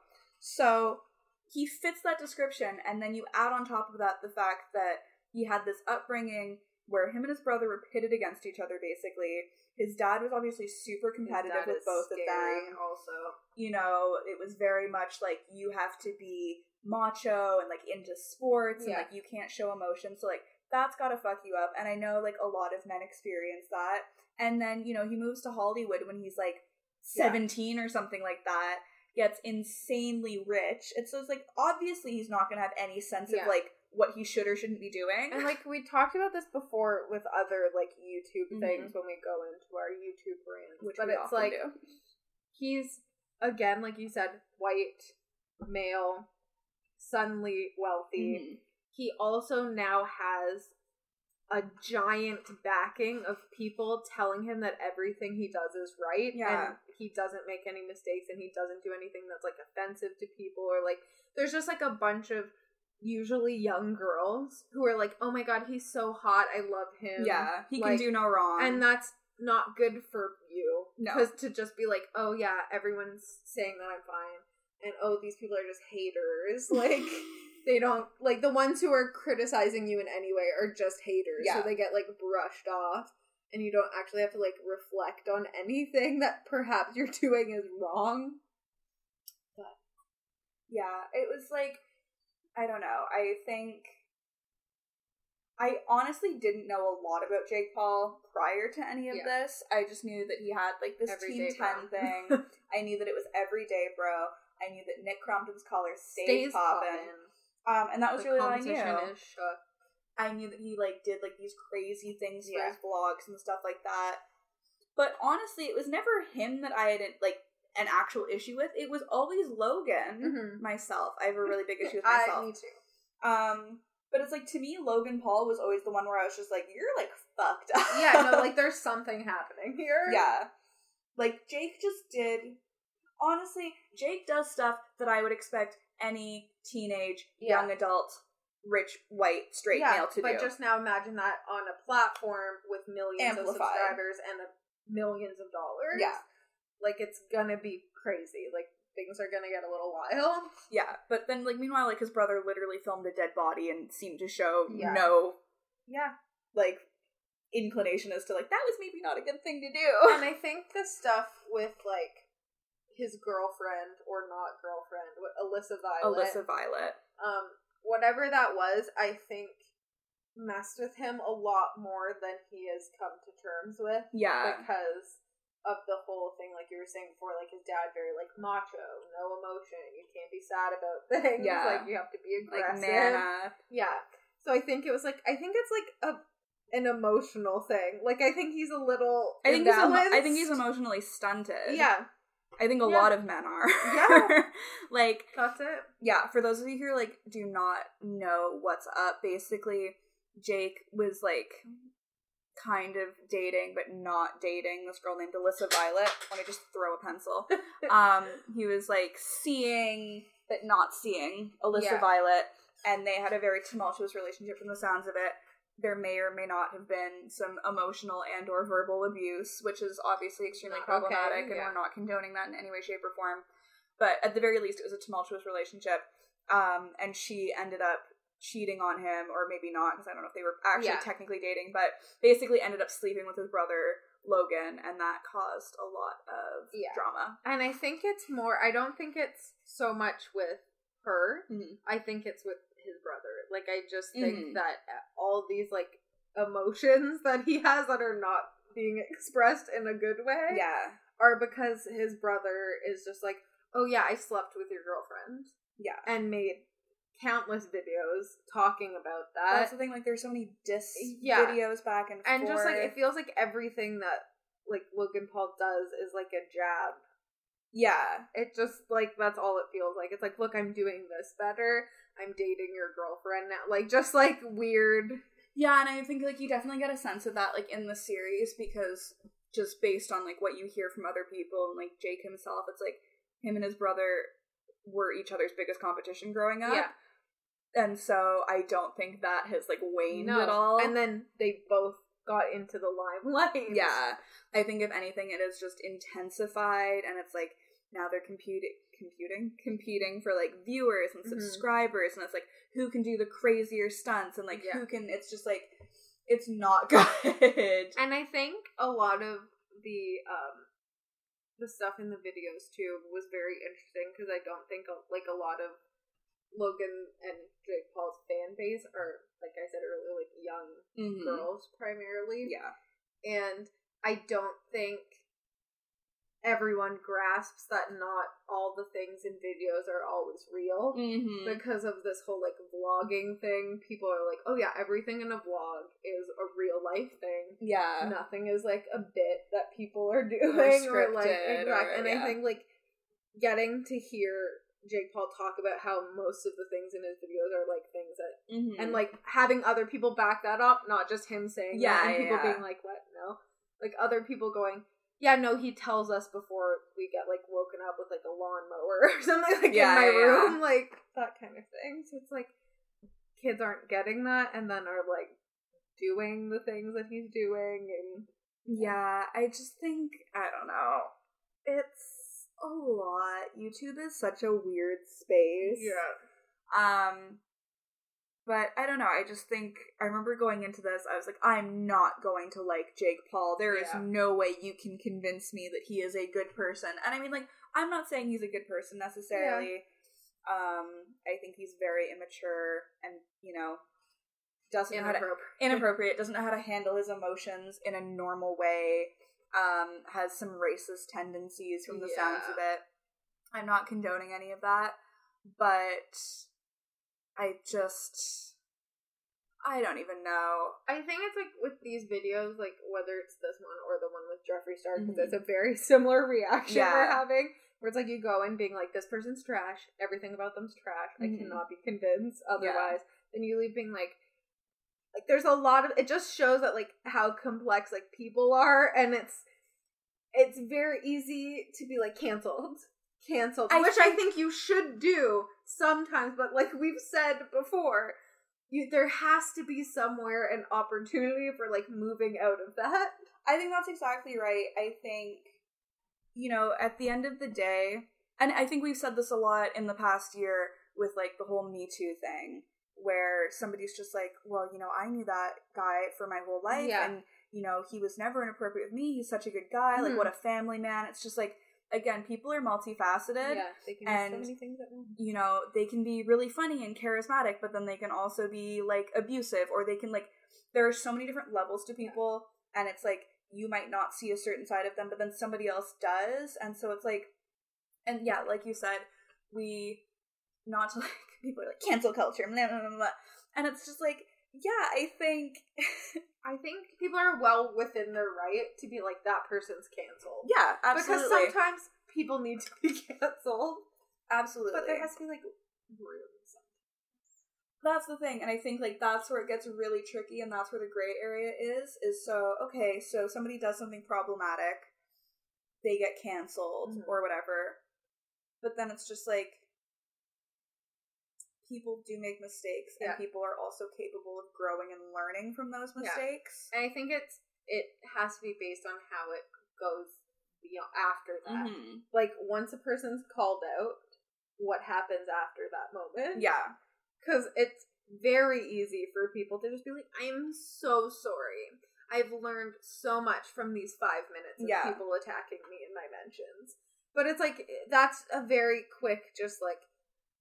so he fits that description and then you add on top of that the fact that he had this upbringing where him and his brother were pitted against each other basically his dad was obviously super competitive with both of them Also, you know, it was very much like you have to be macho and like into sports and like you can't show emotion. So like that's gotta fuck you up. And I know like a lot of men experience that. And then, you know, he moves to Hollywood when he's like Yeah. 17 or something like that, gets insanely rich. It's so it's like obviously he's not gonna have any sense Yeah. of like what he should or shouldn't be doing. and like we talked about this before with other like YouTube Mhm. things when we go into our YouTube brands, which but it's like do. he's again like you said white male suddenly wealthy Mhm. he also now has a giant backing of people telling him that everything he does is right Yeah. and he doesn't make any mistakes and he doesn't do anything that's like offensive to people or like there's just like a bunch of usually young girls who are like oh my god he's so hot i love him Yeah, he Like, can do no wrong. and that's not good for you No. because to just be like oh yeah everyone's saying that i'm fine and oh these people are just haters like they don't like the ones who are criticizing you in any way are just haters Yeah. so they get like brushed off and you don't actually have to like reflect on anything that perhaps you're doing is wrong But Yeah, it was like I don't know. I think I honestly didn't know a lot about Jake Paul prior to any of Yeah. this. I just knew that he had like this Everyday Team Ten bro. thing. I knew that it was everyday, bro. I knew that Nick Crompton's collar stayed stays popping. poppin'. Um, and that was The really all I knew. I knew that he like did like these crazy things for Yeah. his vlogs and stuff like that. But honestly, it was never him that I had like an actual issue with. It was always Logan Mhm. myself. I have a really big issue with I, myself. me too Um, but it's like to me, Logan Paul was always the one where I was just like, "You're like fucked up." yeah no like there's something happening here yeah, like Jake just did. Honestly, Jake does stuff that I would expect any teenage Yeah. young adult, rich white straight yeah, male to but do. But just now imagine that on a platform with millions of subscribers and a millions of dollars. Yeah. Like it's gonna be crazy. Like things are gonna get a little wild. yeah, but then like meanwhile, like his brother literally filmed a dead body and seemed to show Yeah. no Yeah. like inclination as to like that was maybe not a good thing to do. And I think the stuff with like his girlfriend or not girlfriend, Alyssa Violet. Alyssa Violet. Um, whatever that was, I think messed with him a lot more than he has come to terms with Yeah. because of the whole thing, like you were saying before, like his dad very like macho, no emotion, you can't be sad about things, Yeah. like you have to be Like aggressive. man up. Yeah. So I think it was like I think it's like a an emotional thing. Like I think he's a little I think he's emo- I think he's emotionally stunted. Yeah, I think a Yeah. lot of men are. Yeah. like that's it. yeah, for those of you who like do not know what's up, basically Jake was like kind of dating but not dating this girl named Alyssa Violet. Let me just throw a pencil. um he was like seeing but not seeing Alyssa Yeah. Violet and they had a very tumultuous relationship from the sounds of it. There may or may not have been some emotional and or verbal abuse, which is obviously extremely Not okay, problematic and yeah. we're not condoning that in any way, shape, or form. But at the very least it was a tumultuous relationship. Um and she ended up cheating on him or maybe not because I don't know if they were actually Yeah. technically dating, but basically ended up sleeping with his brother Logan and that caused a lot of Yeah. drama. And I think it's more. I don't think it's so much with her. Mhm. I think it's with his brother. Like I just think Mhm. that all these like emotions that he has that are not being expressed in a good way Yeah. are because his brother is just like, oh yeah, I slept with your girlfriend Yeah. and made countless videos talking about that. That's that. the thing, like there's so many diss Yeah. videos back and and forth. just like it feels like everything that like Logan Paul does is like a jab. Yeah. It just like that's all it feels like. It's like, look, I'm doing this better. I'm dating your girlfriend now. Like just like weird. Yeah, and I think like you definitely get a sense of that like in the series because just based on like what you hear from other people and like Jake himself, it's like him and his brother were each other's biggest competition growing up. Yeah. And so I don't think that has like waned at all. And then they both got into the limelight. Yeah. I think if anything it is just intensified and it's like now they're computing computing competing for like viewers and Mhm. subscribers and it's like who can do the crazier stunts and like Yeah. who can it's just like it's not good. And I think a lot of the um the stuff in the videos too was very interesting because I don't think a- like a lot of Logan and Jake Paul's fan base are like I said earlier like young Mhm. girls primarily. Yeah. and I don't think everyone grasps that not all the things in videos are always real Mm-hmm. because of this whole like vlogging thing. People are like, "Oh yeah, everything in a vlog is a real life thing. Yeah. Nothing is like a bit that people are doing or, like scripted exact." or- and yeah. I think like getting to hear Jake Paul talk about how most of the things in his videos are like things that Mm-hmm. and like having other people back that up, not just him saying Yeah, that, and people yeah. being like, "What? No," like other people going, "Yeah, no." He tells us before we get like woken up with like a lawnmower or something like Yeah, in my yeah. room, like that kind of thing. So it's like kids aren't getting that, and then are like doing the things that he's doing, and Yeah, I just think I don't know. It's a lot. YouTube is such a weird space. Yeah. Um but I don't know. I just think I remember going into this, I was like, I'm not going to like Jake Paul. There is Yeah. no way you can convince me that he is a good person. And I mean like I'm not saying he's a good person necessarily. Um I think he's very immature and, you know, doesn't know how to inappropriate. inappropriate, doesn't know how to handle his emotions in a normal way, um, has some racist tendencies from the sounds of it. I'm not condoning any of that, but I just I don't even know. I think it's like with these videos, like whether it's this one or the one with Jeffree Star, because Mhm. it's a very similar reaction we're having. Where it's like you go in being like, this person's trash, everything about them's trash. I Mhm. cannot be convinced otherwise. Then you leave being like, like there's a lot of it. Just shows that like how complex like people are, and it's it's very easy to be like canceled, canceled, I which I think- think you should do sometimes. But like we've said before, you there has to be somewhere an opportunity for like moving out of that. I think that's exactly right. I think, you know, at the end of the day, and I think we've said this a lot in the past year with like the whole Me Too thing, where somebody's just like, well, you know, I knew that guy for my whole life, Yeah. and, you know, he was never inappropriate with me. He's such a good guy. Like, Mhm. what a family man. It's just like, again, people are multifaceted. yeah, they can and- do so many things at once. You know, they can be really funny and charismatic, but then they can also be like abusive, or they can like. There are so many different levels to people, and it's like you might not see a certain side of them, but then somebody else does, and so it's like, and yeah, like you said, we not to like people are like cancel culture, blah, blah, blah, and it's just like, yeah, I think, I think people are well within their right to be like that person's canceled. yeah, absolutely, Because sometimes people need to be canceled, absolutely, but there has to be like room. that's the thing and i think like that's where it gets really tricky and that's where the gray area is is so okay so somebody does something problematic they get canceled Mhm. or whatever but then it's just like people do make mistakes and Yeah. people are also capable of growing and learning from those Yeah. mistakes And I think it's it has to be based on how it goes beyond after that. Mhm. Like once a person's called out, what happens after that moment? yeah because it's very easy for people to just be like, "I'm so sorry. I've learned so much from these five minutes of Yeah. people attacking me in my mentions." But it's like that's a very quick, just like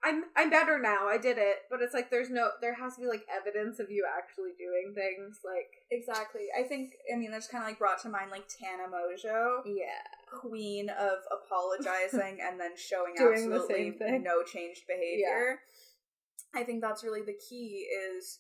I'm I'm better now. I did it, but it's like there's no there has to be like evidence of you actually doing things. Like exactly i think i mean that's kind of like brought to mind like Tana Mongeau yeah, queen of apologizing and then showing absolutely no changed behavior. I think that's really the key is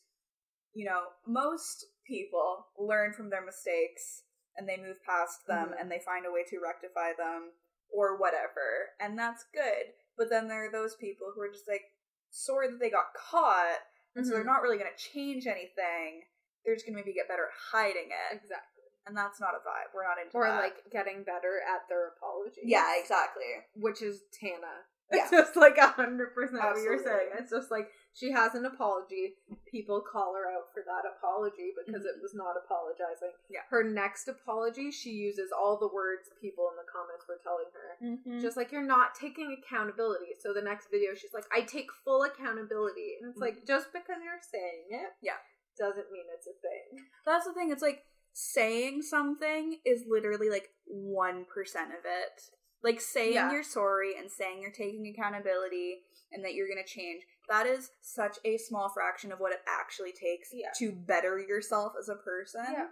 you know, most people learn from their mistakes and they move past them Mhm. and they find a way to rectify them or whatever. And that's good. But then there are those people who are just like sorry that they got caught and so they're Mhm. not really going to change anything. They're just going to maybe get better at hiding it. exactly. And that's not a vibe. We're not into Or that. like getting better at their apologies. yeah, exactly. which is Tana. Yeah. It's just like a hundred percent what you're saying. It's just like she has an apology. People call her out for that apology because it Mhm. was not apologizing. Yeah. Her next apology, she uses all the words people in the comments were telling her. Mm-hmm. Just like you're not taking accountability. So the next video, she's like, "I take full accountability," and it's like just because you're saying it, Mm-hmm. Yeah. doesn't mean it's a thing. That's the thing. It's like saying something is literally like 1% of it. Like saying Yeah. you're sorry and saying you're taking accountability and that you're going to change. That is such a small fraction of what it actually takes Yeah. to better yourself as a person. Yeah.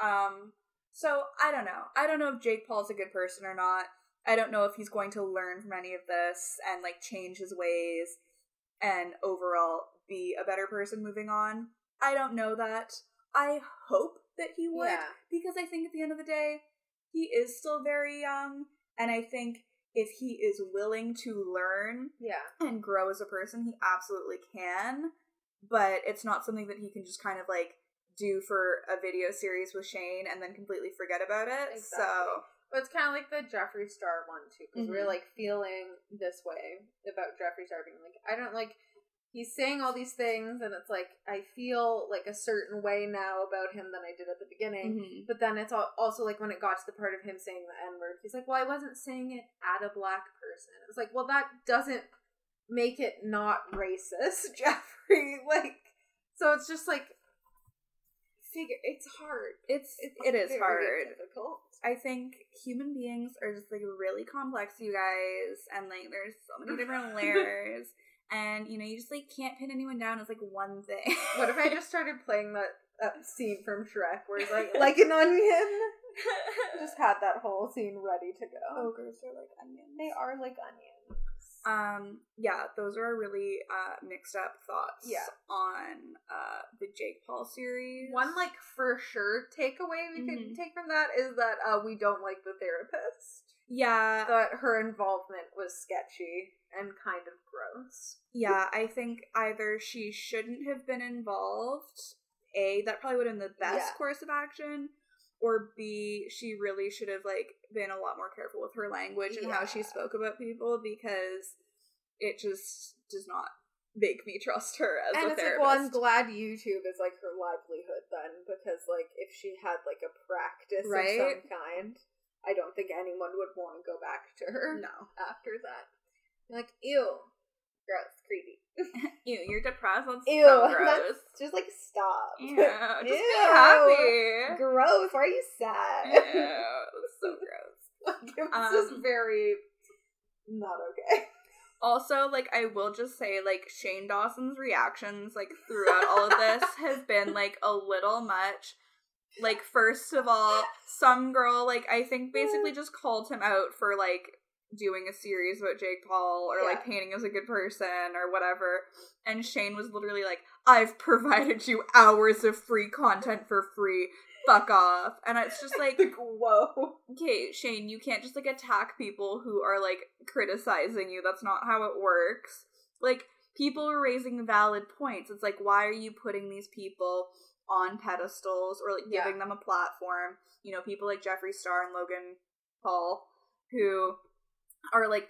Um so I don't know. I don't know if Jake Paul's a good person or not. I don't know if he's going to learn from any of this and like change his ways and overall be a better person moving on. I don't know that. I hope that he would Yeah. because I think at the end of the day, he is still very young and I think if he is willing to learn Yeah. and grow as a person, he absolutely can. But it's not something that he can just kind of like do for a video series with Shane and then completely forget about it. Exactly. So But it's kind of like the Jeffree Star one too, because we're Mhm. like feeling this way about Jeffree Star being like, I don't like. He's saying all these things, and it's like I feel like a certain way now about him than I did at the beginning. mhm. But then it's al- also like when it got to the part of him saying the N word, he's like, "Well, I wasn't saying it at a black person." It's like, well, that doesn't make it not racist, Jeffree. Like, so it's just like, figure it's hard. it's It's it is hard. difficult. I think human beings are just like really complex, you guys, and like there's so many different layers, and you know you just like can't pin anyone down as like one thing. What if I just started playing that, that scene from Shrek where he's like, like an onion? Just had that whole scene ready to go. ogres are like onions? They are like onions. Um, yeah, those are really uh mixed up thoughts Yeah. on uh the Jake Paul series. One, like, for sure takeaway we Mhm. can take from that is that uh, we don't like the therapist. Yeah, That her involvement was sketchy and kind of gross. yeah, I think either she shouldn't have been involved, A, that probably would have been the best Yeah. course of action, or B, she really should have like been a lot more careful with her language and how she spoke about people because it just does not make me trust her as and a it's therapist. like, well, I'm glad YouTube is like her livelihood then, because like if she had like a practice Right? of some kind, I don't think anyone would want to go back to her no. after that. Like, ew, gross, creepy. Ew, you're depressed. That's Ew, so gross. that's just like stop. Ew, just be Ew. happy. Gross. Why are you sad? Ew, so gross. Like, It's just Um, very not okay. Also, like I will just say, like Shane Dawson's reactions, like throughout all of this, have been like a little much. Like, first of all, some girl, like I think, basically just called him out for like doing a series about Jake Paul or like painting as a good person or whatever. And Shane was literally like, "I've provided you hours of free content for free. Fuck off." And it's just like, Like, whoa. okay, Shane, you can't just like attack people who are like criticizing you. That's not how it works. Like, people are raising valid points. It's like, why are you putting these people on pedestals or like Yeah. giving them a platform? You know, people like Jeffree Star and Logan Paul who are like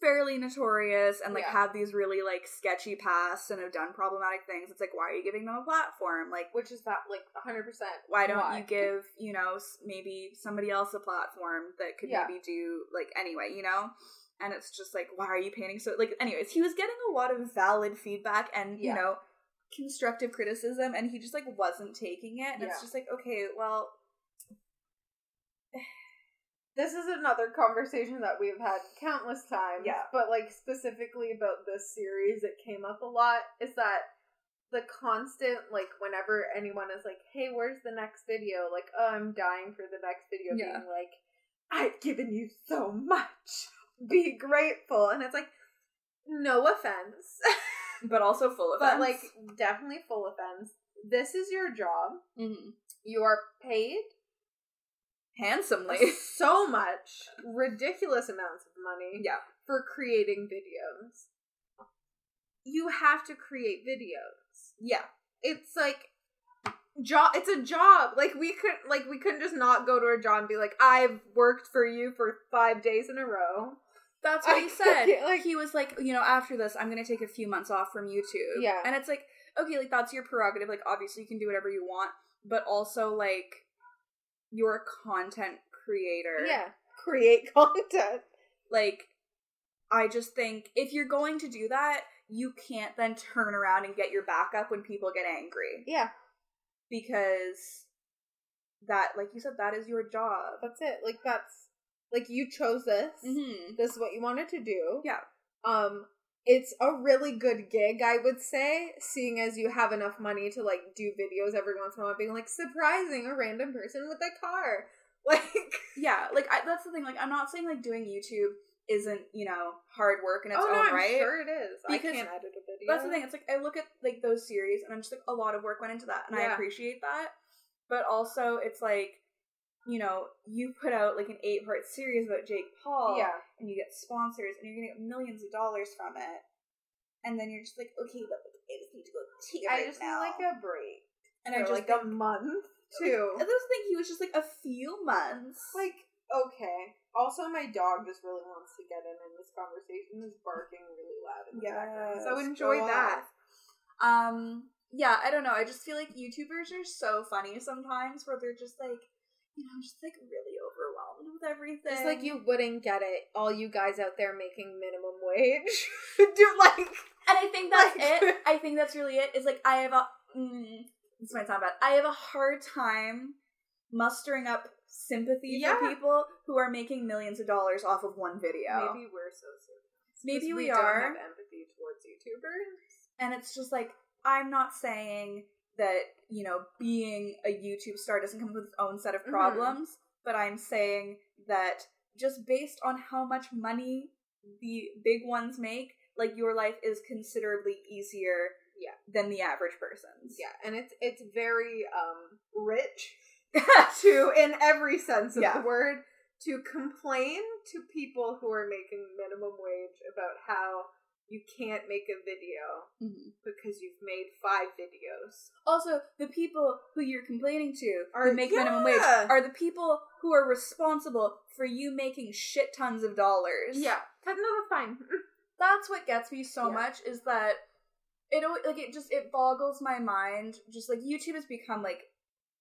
fairly notorious and like Yeah. have these really like sketchy pasts and have done problematic things. It's like, why are you giving them a platform? Like, Which is that like hundred percent. why don't you give you know maybe somebody else a platform that could Yeah. maybe do like anyway you know and it's just like why are you painting so like anyways he was getting a lot of valid feedback and you know constructive criticism and he just like wasn't taking it and Yeah. it's just like okay well This is another conversation that we've had countless times. Yeah. But like specifically about this series, it came up a lot. Is that the constant like whenever anyone is like, "Hey, where's the next video?" Like, "Oh, I'm dying for the next video." Yeah. Being like, "I've given you so much. Be grateful." And it's like, no offense, but also full of but like definitely full of offense. This is your job. Mhm. You are paid handsomely so much, ridiculous amounts of money yeah for creating videos. You have to create videos. yeah It's like job it's a job. Like we could like we couldn't just not go to our job and be like, I've worked for you for five days in a row. That's what he said. like- he was like, you know, after this, I'm gonna take a few months off from YouTube. Yeah. and it's like, okay, like that's your prerogative. Like, obviously, you can do whatever you want, but also like, you're a content creator. Yeah. Create content. Like, I just think if you're going to do that, you can't then turn around and get your back up when people get angry Yeah. because that, like you said, that is your job. That's it. Like that's like you chose this. Mm-hmm. This is what you wanted to do. Yeah. Um it's a really good gig, I would say, seeing as you have enough money to like do videos every once in a while being like surprising a random person with a car. Like Yeah, like I, that's the thing. Like, I'm not saying like doing YouTube isn't you know hard work in its Oh no, own I'm right. sure it is. Because I can't edit a video. That's the thing. It's like I look at like those series, and I'm just like a lot of work went into that, and I appreciate that. But also, it's like you know, you put out like an eight part series about Jake Paul, Yeah. and you get sponsors, and you're gonna get millions of dollars from it, and then you're just like, okay, but like, I just need to go tea I right just now. need like a break. and I just like think, a month too. I just think he was just like a few months, Like, okay. Also my dog just really wants to get in and this conversation is barking really loud in the background. So enjoy that. Um, yeah, I don't know. I just feel like YouTubers are so funny sometimes, where they're just like, you know, just like really overwhelmed with everything. It's like you wouldn't get it, all you guys out there making minimum wage. Do like and I think that's like- it. I think that's really it. Is like I have a. Mm, this might sound bad. I have a hard time mustering up sympathy Yeah. for people who are making millions of dollars off of one video. maybe we're sociopaths. Maybe we don't are. have empathy towards YouTubers. And it's just like, I'm not saying that, you know, being a YouTube star doesn't come with its own set of Mhm. problems, but I'm saying that just based on how much money the big ones make, like your life is considerably easier Yeah. than the average person's. Yeah, and it's it's very um rich to in every sense of Yeah. the word to complain to people who are making minimum wage about how you can't make a video Mhm. because you've made five videos. Also, the people who you're complaining to Are- make minimum wage are the people who are responsible for you making shit tons of dollars. Yeah, that's fine. that's what gets me so Yeah. much is that it like it just it boggles my mind just like youtube has become like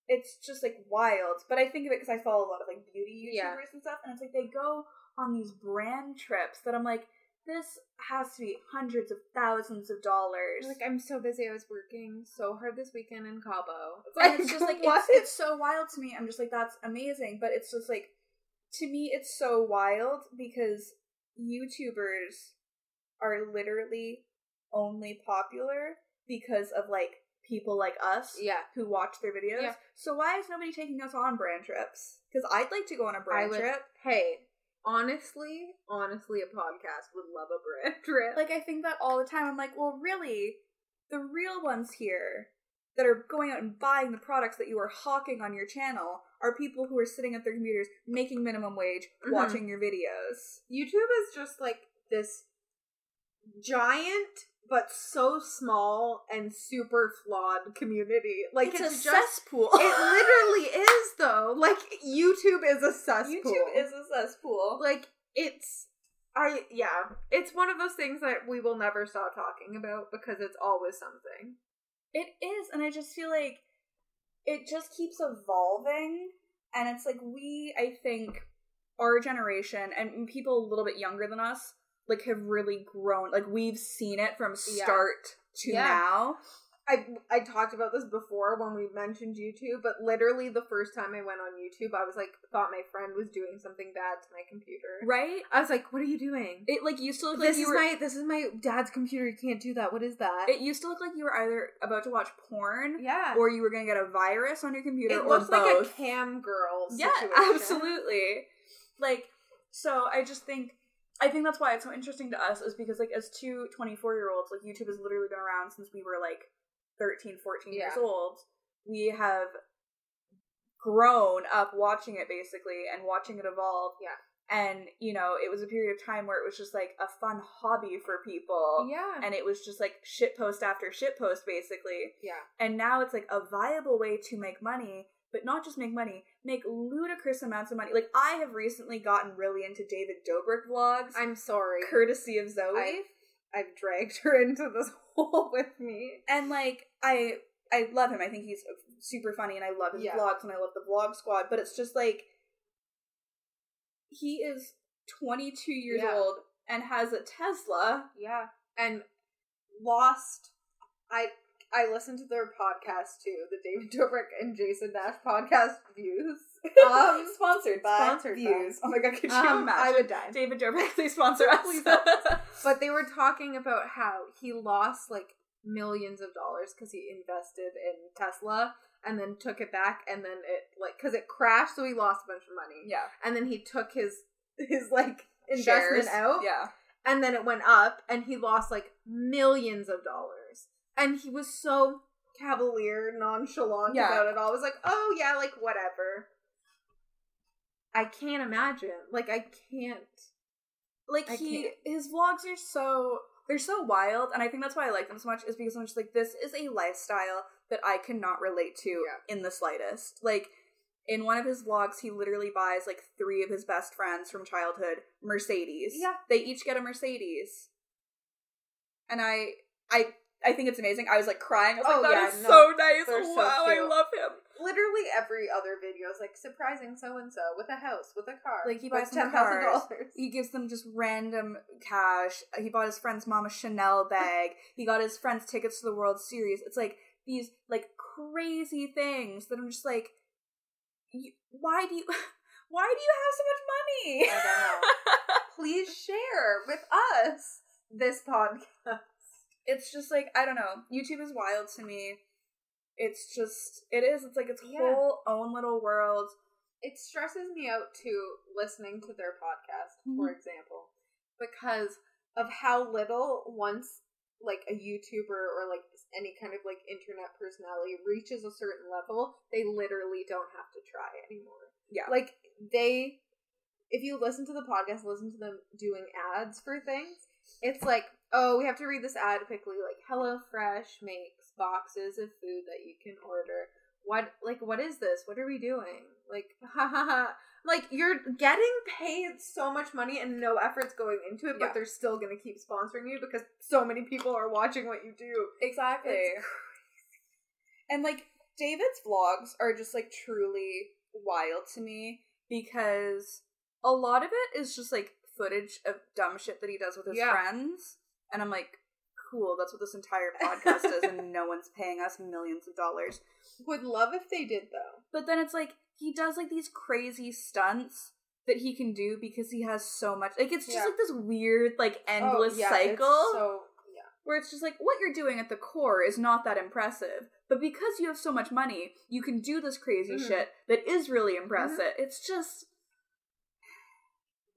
it's just like wild but i think of it because i follow a lot of like beauty youtubers Yeah. and stuff and it's like they go on these brand trips that i'm like this has to be hundreds of thousands of dollars like I'm so busy. I was working so hard this weekend in Cabo. and it's just like it's, it's so wild to me i'm just like that's amazing but it's just like to me it's so wild because YouTubers are literally only popular because of like people like us Yeah. who watch their videos. Yeah. So why is nobody taking us on brand trips? Because I'd like to go on a brand would- trip. Hey, honestly, honestly, a podcast would love a brand trip. Like I think that all the time. I'm like, well, really, the real ones here that are going out and buying the products that you are hawking on your channel are people who are sitting at their computers making minimum wage, Mhm. watching your videos. YouTube is just like this giant but so small and super flawed community. Like it's, it's, a just cesspool. it literally is though. Like YouTube is a cesspool. YouTube is a cesspool. like it's I yeah, it's one of those things that we will never stop talking about because it's always something. It is, and I just feel like it just keeps evolving. And it's like we, I think, our generation and people a little bit younger than us, like have really grown. Like we've seen it from Yeah. start to Yeah. now. I I talked about this before when we mentioned YouTube, but literally the first time I went on YouTube, I was like thought my friend was doing something bad to my computer. Right? I was like, "What are you doing?" It like used to look like this you is were. my this is my dad's computer. You can't do that. What is that? It used to look like you were either about to watch porn yeah, or you were gonna get a virus on your computer it or looks like a cam girl. Yeah, absolutely. Like, so I just think I think that's why it's so interesting to us is because like as two 24 year olds, like YouTube has literally been around since we were like 13, 14 years old. We have grown up watching it basically and watching it evolve. Yeah. And, you know, it was a period of time where it was just like a fun hobby for people. Yeah, And it was just like shit post after shit post basically. yeah. And now it's like a viable way to make money, but not just make money, make ludicrous amounts of money. Like I have recently gotten really into David Dobrik vlogs, I'm sorry. courtesy of Zoe. I've, I've dragged her into this hole with me. and like I I love him. I think he's super funny and I love his Yeah. vlogs and I love the vlog squad, but it's just like he is 22 years Yeah. old and has a Tesla. Yeah, and lost. I I listened to their podcast too, the David Dobrik and Jason Nash podcast views. Um, sponsored by sponsored by- Views. Oh my god, could you um, imagine? I would die. David Dobrik, please sponsor us. Please But they were talking about how he lost like millions of dollars because he invested in Tesla and then took it back and then it like because it crashed, so he lost a bunch of money. yeah. And then he took his his like investment Shares. out. Yeah. and then it went up and he lost like millions of dollars and he was so cavalier nonchalant Yeah. about it all I was like oh yeah like whatever i can't imagine like i can't Like I he can't. his vlogs are so they're so wild and I think that's why I like them so much is because I'm just like this is a lifestyle that I cannot relate to Yeah. in the slightest. Like in one of his vlogs he literally buys like three of his best friends from childhood Mercedes. Yeah. They each get a Mercedes. And I I I think it's amazing. I was like crying. I was Oh, like, that yeah, is no. so nice. They're so wow, I love him. literally every other video is like surprising so and so with a house with a car Like, he buys ten thousand dollars. He gives them just random cash. He bought his friend's mom a Chanel bag. He got his friends tickets to the World Series. It's like these like crazy things that I'm just like, why do you, why do you have so much money? I don't please share with us this podcast it's just like I don't know. YouTube is wild to me. It's just it is. It's like its Yeah. whole own little world. it stresses me out too listening to their podcast for Mhm. example because of how little once like a youtuber or like any kind of like internet personality reaches a certain level they literally don't have to try anymore Yeah. like they if you listen to the podcast listen to them doing ads for things it's like oh we have to read this ad quickly like hello fresh makes boxes of food that you can order. What like what is this? What are we doing? Like ha ha ha. Like you're getting paid so much money and no effort's going into it Yeah. but they're still gonna keep sponsoring you because so many people are watching what you do. Exactly. It's and like David's vlogs are just like truly wild to me because a lot of it is just like footage of dumb shit that he does with his Yeah. friends. And I'm like, cool, that's what this entire podcast is, and no one's paying us millions of dollars. would love if they did though But then it's like he does like these crazy stunts that he can do because he has so much. Like it's just Yeah. like this weird, like endless Oh, yeah, cycle so yeah. where it's just like what you're doing at the core is not that impressive, but because you have so much money, you can do this crazy Mhm. shit that is really impressive. It's just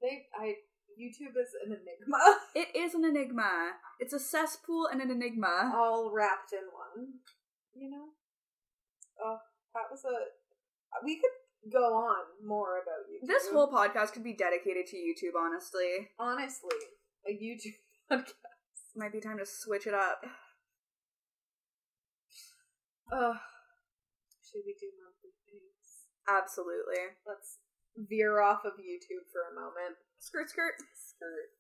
They I YouTube is an enigma. it is an enigma. It's a cesspool and an enigma. all wrapped in one. You know? Oh, that was a. We could go on more about YouTube. This whole podcast could be dedicated to YouTube, honestly. honestly, a YouTube podcast. Might be time to switch it up. Ugh. Should we do monthly things? Absolutely. Let's veer off of YouTube for a moment. Skirt skirt. Skirt.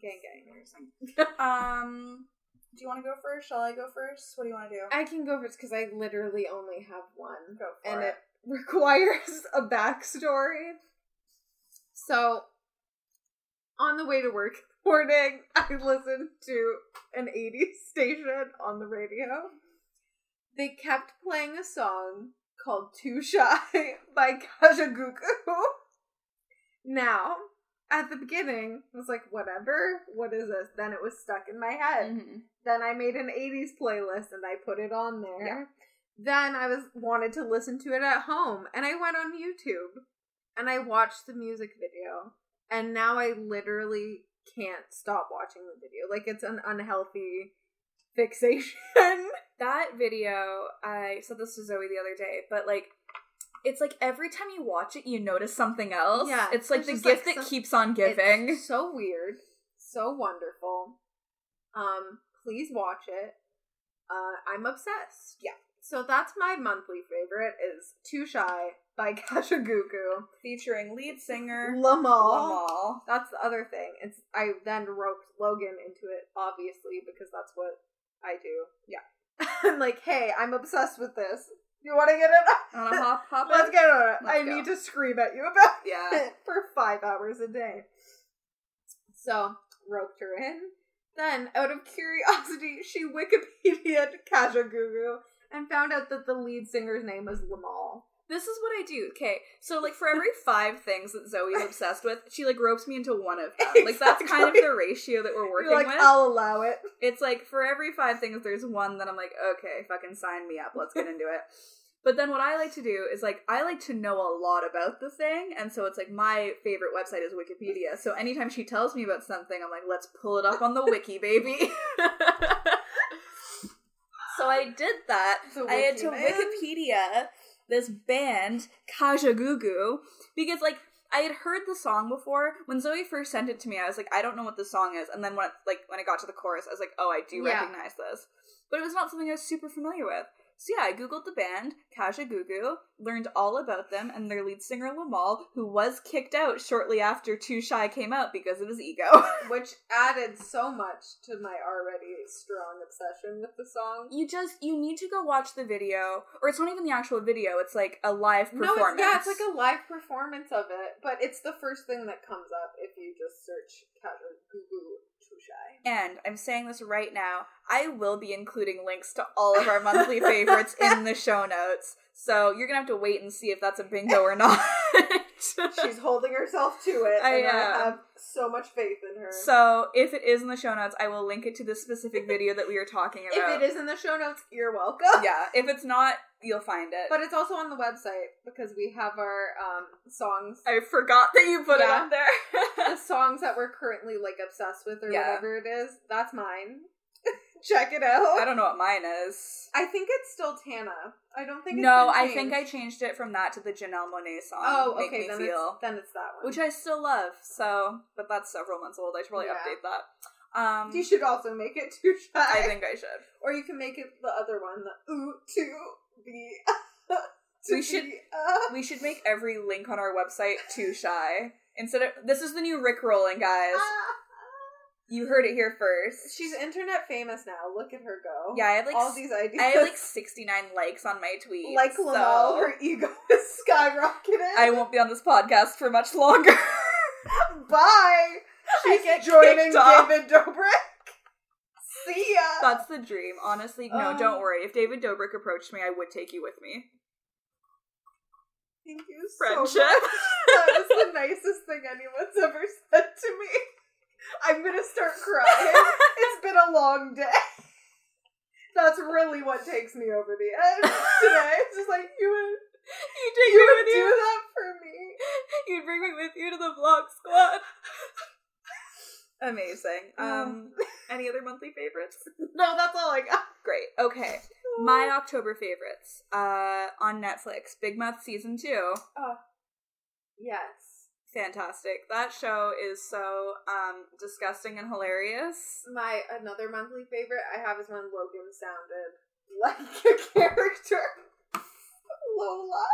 Gang gang. Um do you want to go first? Shall I go first? What do you want to do? I can go first because I literally only have one. Go for and it. it requires a backstory. So, on the way to work morning, I listened to an 80s station on the radio. They kept playing a song called Too Shy by Kajagoogoo. Now, at the beginning, I was like, whatever, what is this? Then it was stuck in my head. Mhm. Then I made an 80s playlist and I put it on there. Yeah. Then I was wanted to listen to it at home and I went on YouTube and I watched the music video and now I literally can't stop watching the video. Like it's an unhealthy fixation. That video, I said this to Zoe the other day, but like it's like every time you watch it, you notice something else. Yeah, It's like the gift like, that some- keeps on giving. It's so weird, so wonderful. Um, please watch it. Uh, I'm obsessed. Yeah. So that's my monthly favorite is Too Shy by Kajagoogoo. Featuring lead singer Limahl. Limahl. That's the other thing. It's I then roped Logan into it, obviously, because that's what I do. Yeah. I'm like, hey, I'm obsessed with this. You want to get it? On a hop hop Let's get on it. Let's I go. need to scream at you about Yeah. it for five hours a day. So roped her in. Then, out of curiosity, she Wikipedia'd Kajagoogoo and found out that the lead singer's name was Limahl. This is what I do. Okay, so like for every five things that Zoe's obsessed with, she like ropes me into one of them. Like that's kind of the ratio that we're working You're like, with. I'll allow it. It's like for every five things, there's one that I'm like, okay, fucking sign me up. Let's get into it. But then what I like to do is like I like to know a lot about the thing, and so it's like my favorite website is Wikipedia. So anytime she tells me about something, I'm like, let's pull it up on the wiki, baby. so I did that. I had to man. Wikipedia this band Kajagoogoo because like I had heard the song before. When Zoe first sent it to me, I was like, I don't know what the song is. And then when like when I got to the chorus, I was like, oh, I do Yeah. recognize this. But it was not something I was super familiar with. So yeah, I googled the band Kajagoogoo, learned all about them and their lead singer Limahl, who was kicked out shortly after Too Shy came out because of his ego. Which added so much to my already strong obsession with the song. you just you need to go watch the video, or it's not even the actual video. It's like a live No, performance. it's, yeah, it's like a live performance of it, but it's the first thing that comes up if you just search Kajagoogoo Too Shy. And I'm saying this right now, I will be including links to all of our monthly favorites in the show notes. So you're gonna have to wait and see if that's a bingo or not. She's holding herself to it, I and I am. have so much faith in her. so if it is in the show notes, I will link it to the specific video that we are talking about. if it is in the show notes, you're welcome. yeah. If it's not, you'll find it. But it's also on the website because we have our um, songs, I forgot that you put it Yeah. there. the songs that we're currently like obsessed with or Yeah. whatever it is. That's mine. Check it out. I don't know what mine is. I think it's still Tana. I don't think. It's No, I think I changed. it from that to the Janelle Monáe song. Oh, Make okay. Me Then feel. it's, then it's that one. which I still love. So, but that's several months old. I should probably Yeah. update that. Um, you should also make it too shy. I think I should. or you can make it the other one, the ooh to be. We should- Uh, We should make every link on our website too shy. Instead of this is the new Rick rolling, guys. ah. You heard it here first. She's internet famous now. Look at her go. yeah. I have like all these ideas. I have like sixty nine likes on my tweet. like so Limahl, her ego is skyrocketed. I won't be on this podcast for much longer. Bye. She's joining. David Dobrik. See ya. That's the dream. Honestly, no, Um, don't worry. If David Dobrik approached me, I would take you with me. Thank you so Friendship. much. That was the nicest thing anyone's ever said to me. I'm gonna start crying. it's been a long day. That's really what takes me over the edge today. It's just like you would, you take you would with do you. that for me. You'd bring me with you to the vlog squad. Amazing. Um, any other monthly favorites? No, that's all I got. Great. Okay. My October favorites. Uh, on Netflix, Big Mouth season two. Oh, Yes. Fantastic. That show is so um disgusting and hilarious. My another monthly favorite I have is when Logan sounded like a character. Lola.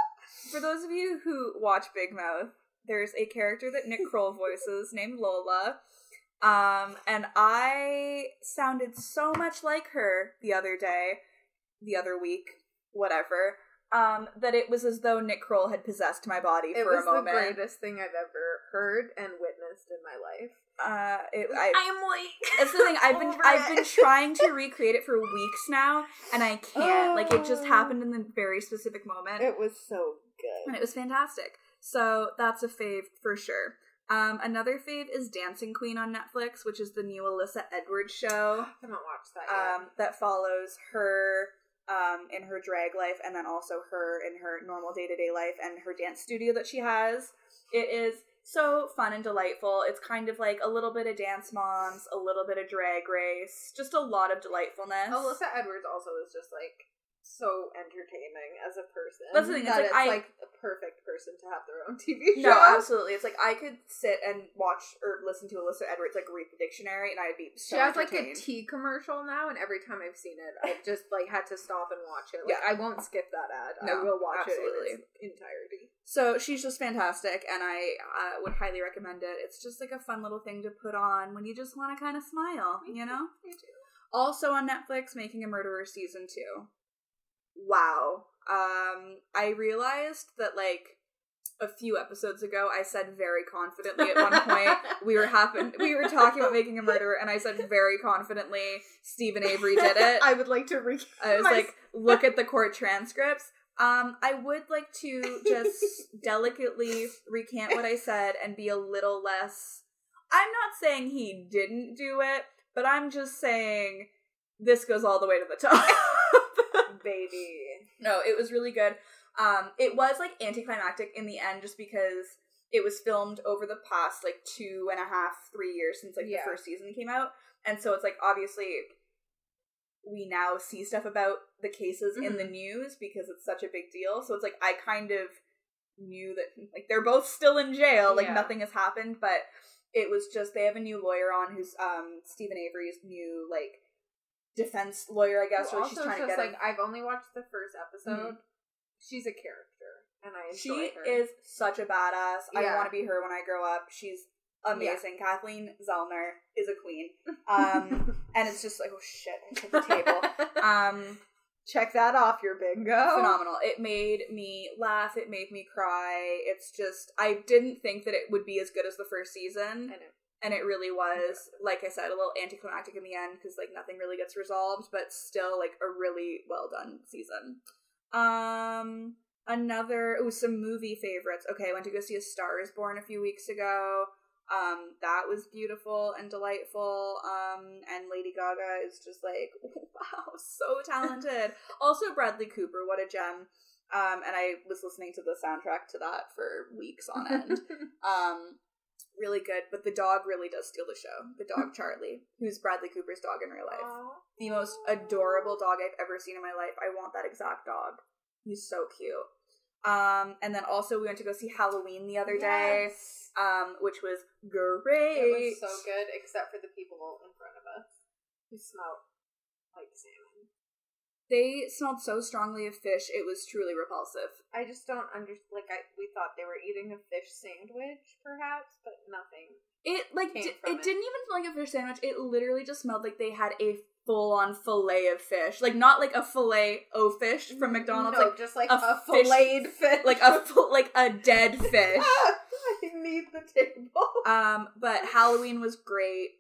For those of you who watch Big Mouth, there's a character that Nick Kroll voices named Lola. Um, and I sounded so much like her the other day, the other week, whatever, um, that it was as though Nick Kroll had possessed my body It for a moment. It was the greatest thing I've ever heard and witnessed in my life. Uh, it, I, am like, It's the thing. I've been I've it. been trying to recreate it for weeks now, and I can't. Like it just Oh. happened in the very specific moment, It was so good, and it was fantastic. So that's a fave for sure. Um, another fave is Dancing Queen on Netflix, which is the new Alyssa Edwards show I haven't watched that yet. um, that follows her um, in her drag life, and then also her in her normal day to day life, and her dance studio that she has. It is so fun and delightful. It's kind of like a little bit of Dance Moms, a little bit of Drag Race, just a lot of delightfulness. Alyssa Edwards also is just like so entertaining as a person. That's the thing, it's that like I- like a perfect person to have their own TV show. No, absolutely. It's like I could sit and watch or listen to Alyssa Edwards like read the dictionary, and I'd be so She has like a tea commercial now, and every time I've seen it, I've just like had to stop and watch it. Like Yeah. I won't skip that ad. I No, will watch absolutely. it in its entirety. So she's just fantastic, and I uh, would highly recommend it. It's just like a fun little thing to put on when you just want to kind of smile, you know? Me too. Also on Netflix, Making a Murderer season two. Wow. Um, I realized that like a few episodes ago, I said very confidently at one point we were happen we were talking about making a murderer, and I said very confidently Steven Avery did it. I would like to re. I was my- like, look at the court transcripts. Um, I would like to just delicately recant what I said and be a little less. I'm not saying he didn't do it, but I'm just saying this goes all the way to the top. Baby. no, it was really good. Um, it was like anticlimactic in the end, just because it was filmed over the past like two and a half, three years since like Yeah. the first season came out, and so it's like obviously we now see stuff about the cases in the news because it's such a big deal. So it's like I kind of knew that like they're both still in jail, like Yeah. nothing has happened, but it was just they have a new lawyer on who's um Steven Avery's new like defense lawyer, I guess, Well, or she's trying to get like him. I've only watched the first episode. She's a character, and I She her. is such a badass. I want to be her when I grow up. She's amazing. Kathleen Zellner is a queen. Um, and it's just like, oh shit, I hit the table. Um, Check that off your bingo. phenomenal. It made me laugh. It made me cry. It's just, I didn't think that it would be as good as the first season. And it really was like i said a little anticlimactic in the end because like nothing really gets resolved but still like a really well done season. Um another oh some movie favorites. Okay i went to go see a star is born a few weeks ago. Um that was beautiful and delightful. Um and lady gaga is just like wow so talented. Also bradley cooper what a gem. Um and i was listening to the soundtrack to that for weeks on end. Um really good but the dog really does steal the show. The dog charlie who's bradley cooper's dog in real life. Aw. the most adorable dog i've ever seen in my life. I want that exact dog. He's so cute. Um and then also we went to go see halloween the other day um which was great It was so good, except for the people in front of us. Who smelled like salmon. They smelled so strongly of fish it was truly repulsive I just don't understand. Like, I we thought they were eating a fish sandwich, perhaps, but nothing. it like from it, it. didn't even smell like a fish sandwich it literally just smelled like they had a full-on fillet of fish like not like a fillet o fish from mcdonald's no, like just like a a, fish- filleted fish, like a full, like a dead fish I need the table. Um, but Halloween was great.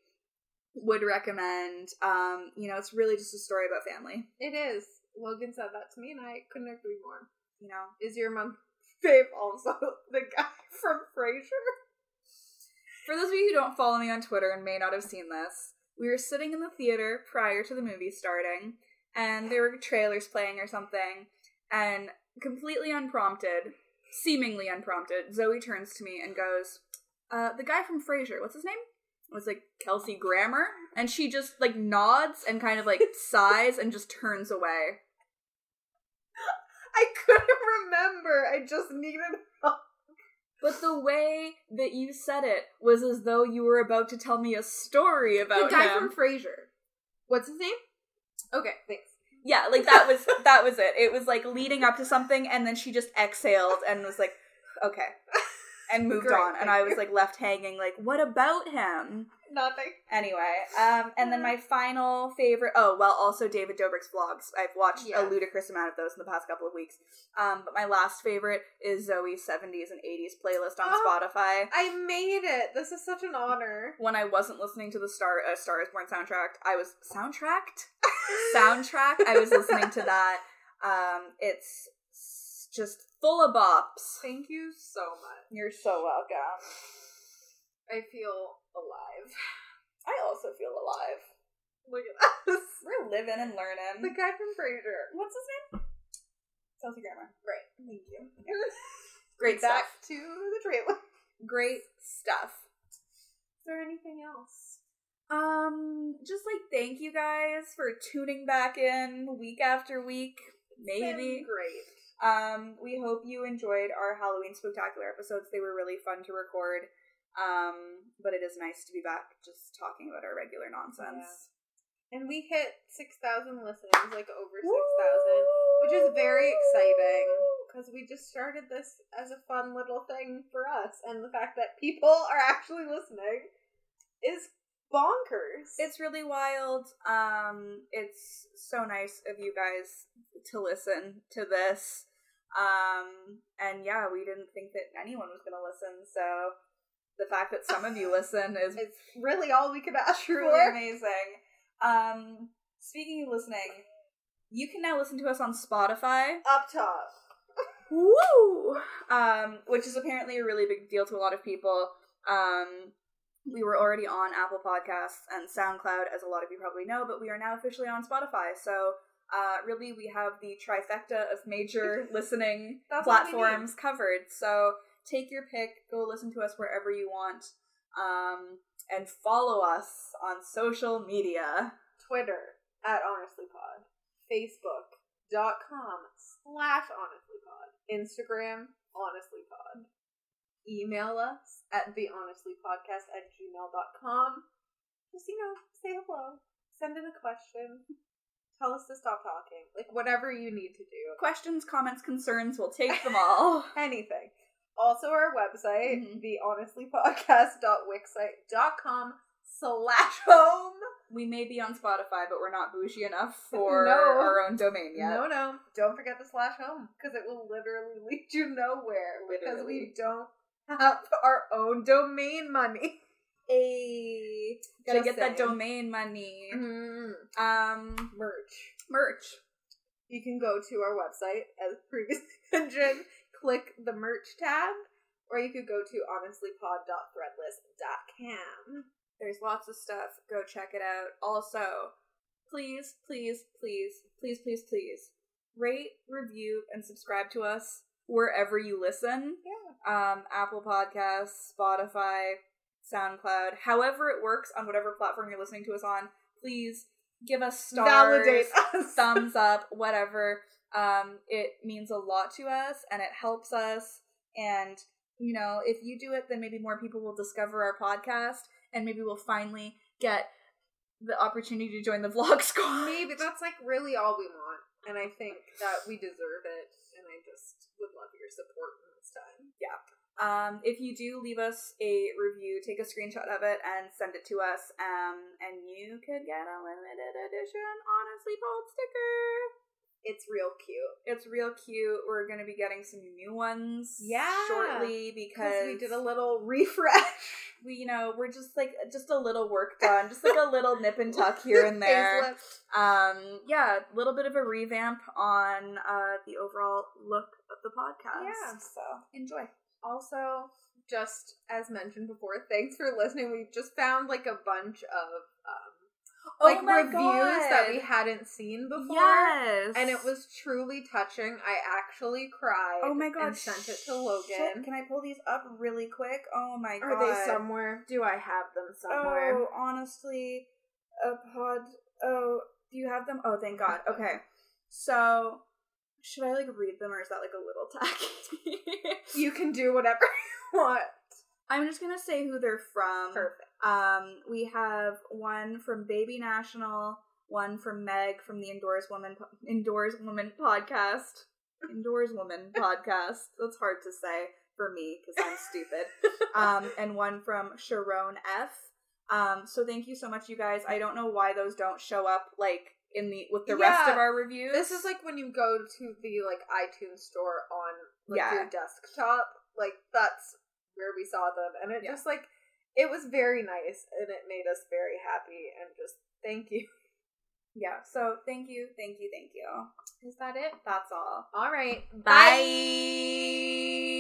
Would recommend. Um, you know, it's really just a story about family. It is. Logan said that to me, and I couldn't agree more. You know, Is your month Babe, also the guy from Frasier. For those of you who don't follow me on Twitter and may not have seen this, we were sitting in the theater prior to the movie starting, and there were trailers playing or something, and completely unprompted, seemingly unprompted, Zoe turns to me and goes, uh, the guy from Frasier, what's his name? Was like Kelsey Grammer, and she just like nods and kind of like sighs and just turns away. I couldn't remember. I just needed help. But the way that you said it was as though you were about to tell me a story about The guy him. from Frasier. What's his name? Okay, thanks. yeah, like that was that was it. It was like leading up to something, and then she just exhaled and was like, "Okay," and moved Great, on. And I was like left hanging. Like, what about him? Nothing. Anyway, um, and then my final favorite. Oh, well, also David Dobrik's vlogs. I've watched Yeah. a ludicrous amount of those in the past couple of weeks. Um, but my last favorite is Zoe's '70s and '80s playlist on Oh. Spotify. I made it. This is such an honor. When I wasn't listening to the Star uh, Star is Born soundtrack, I was soundtracked soundtrack. I was listening to that. Um, it's just full of bops. Thank you so much. You're so welcome. I feel alive. I also feel alive. Look at us. We're living and learning. The guy from Frasier. What's his name? Kelsey Grammer. Right. Thank you. Great Back stuff. to the trailer. Great stuff. Is there anything else? Um, just like thank you guys for tuning back in week after week. Maybe. Great. Um, we hope you enjoyed our Halloween spectacular episodes. They were really fun to record. Um, but it is nice to be back just talking about our regular nonsense. And we hit 6,000 listeners, like over 6,000, which is very exciting because we just started this as a fun little thing for us. And the fact that people are actually listening is bonkers. It's really wild. Um, it's so nice of you guys to listen to this. Um, and yeah, we didn't think that anyone was gonna listen, so the fact that some of you listen is It's really all we could ask truly for. amazing. Um, speaking of listening, you can now listen to us on Spotify. Up top. Woo! Um, which is apparently a really big deal to a lot of people. Um, we were already on Apple Podcasts and SoundCloud, as a lot of you probably know, but we are now officially on Spotify. So, uh, really, we have the trifecta of major listening That's all we platforms covered. So, take your pick, go listen to us wherever you want, um, and follow us on social media. Twitter at honestlypod. Facebook.com slash honestlypod. Instagram honestlypod. Email us at thehonestlypodcast at gmail.com. Just, you know, say hello. Send in a question. Tell us to stop talking. Like, whatever you need to do. Questions, comments, concerns, we'll take them all. Anything. Also, our website, Mhm. thehonestlypodcast.wixsite.com slash home. We may be on Spotify, but we're not bougie enough for No. our own domain yet. No, no. Don't forget to slash home because it will literally lead you nowhere because we don't have our own domain money. Hey, gotta Just get that domain money. Mm, Um, merch. merch. You can go to our website as previously mentioned, click the merch tab, or you could go to honestlypod.threadless.com. There's lots of stuff. Go check it out. Also, please, please, please, please, please, please rate, review, and subscribe to us wherever you listen. Yeah. Um, Apple Podcasts, Spotify, SoundCloud, however it works on whatever platform you're listening to us on. Please give us stars. Validate us. thumbs up, whatever. Um, it means a lot to us and it helps us. And, you know, if you do it, then maybe more people will discover our podcast and maybe we'll finally get the opportunity to join the vlog squad. Maybe that's like really all we want, and I think that we deserve it. And I just would love your support in this time. Um, if you do leave us a review, take a screenshot of it and send it to us. Um, and you could get a limited edition Honestly Bold sticker. It's real cute It's real cute. We're gonna be getting some new ones Yeah. shortly because because we did a little refresh. we you know we're just like just a little work done, just like a little nip and tuck here and there. Um, yeah, a little bit of a revamp on uh the overall look of the podcast. Yeah. so enjoy. Also, just as mentioned before, thanks for listening. We just found like a bunch of um like oh reviews that we hadn't seen before. Yes, And it was truly touching. I actually cried. Oh my god! And sent it to shit. Logan. Can I pull these up really quick? Oh my god! Are they somewhere? Do I have them somewhere? Oh, honestly, a pod. Oh, do you have them? Oh, thank God. Okay, so should I like read them, or is that like a little tacky? You can do whatever you want. I'm just gonna say who they're from. Perfect. Um, we have one from Baby National, one from Meg from the Indoors Woman Indoors Woman podcast. Indoors Woman podcast. That's hard to say for me because I'm stupid. um, and one from Sharon F. Um, so thank you so much, you guys. I don't know why those don't show up like in the with the rest of our reviews. This is like when you go to the like iTunes store on like Yeah. your desktop. Like that's where we saw them, and it Yeah. just like it was very nice, and it made us very happy. And just thank you. yeah. So thank you, thank you, thank you. Is that it? That's all. All right. Bye.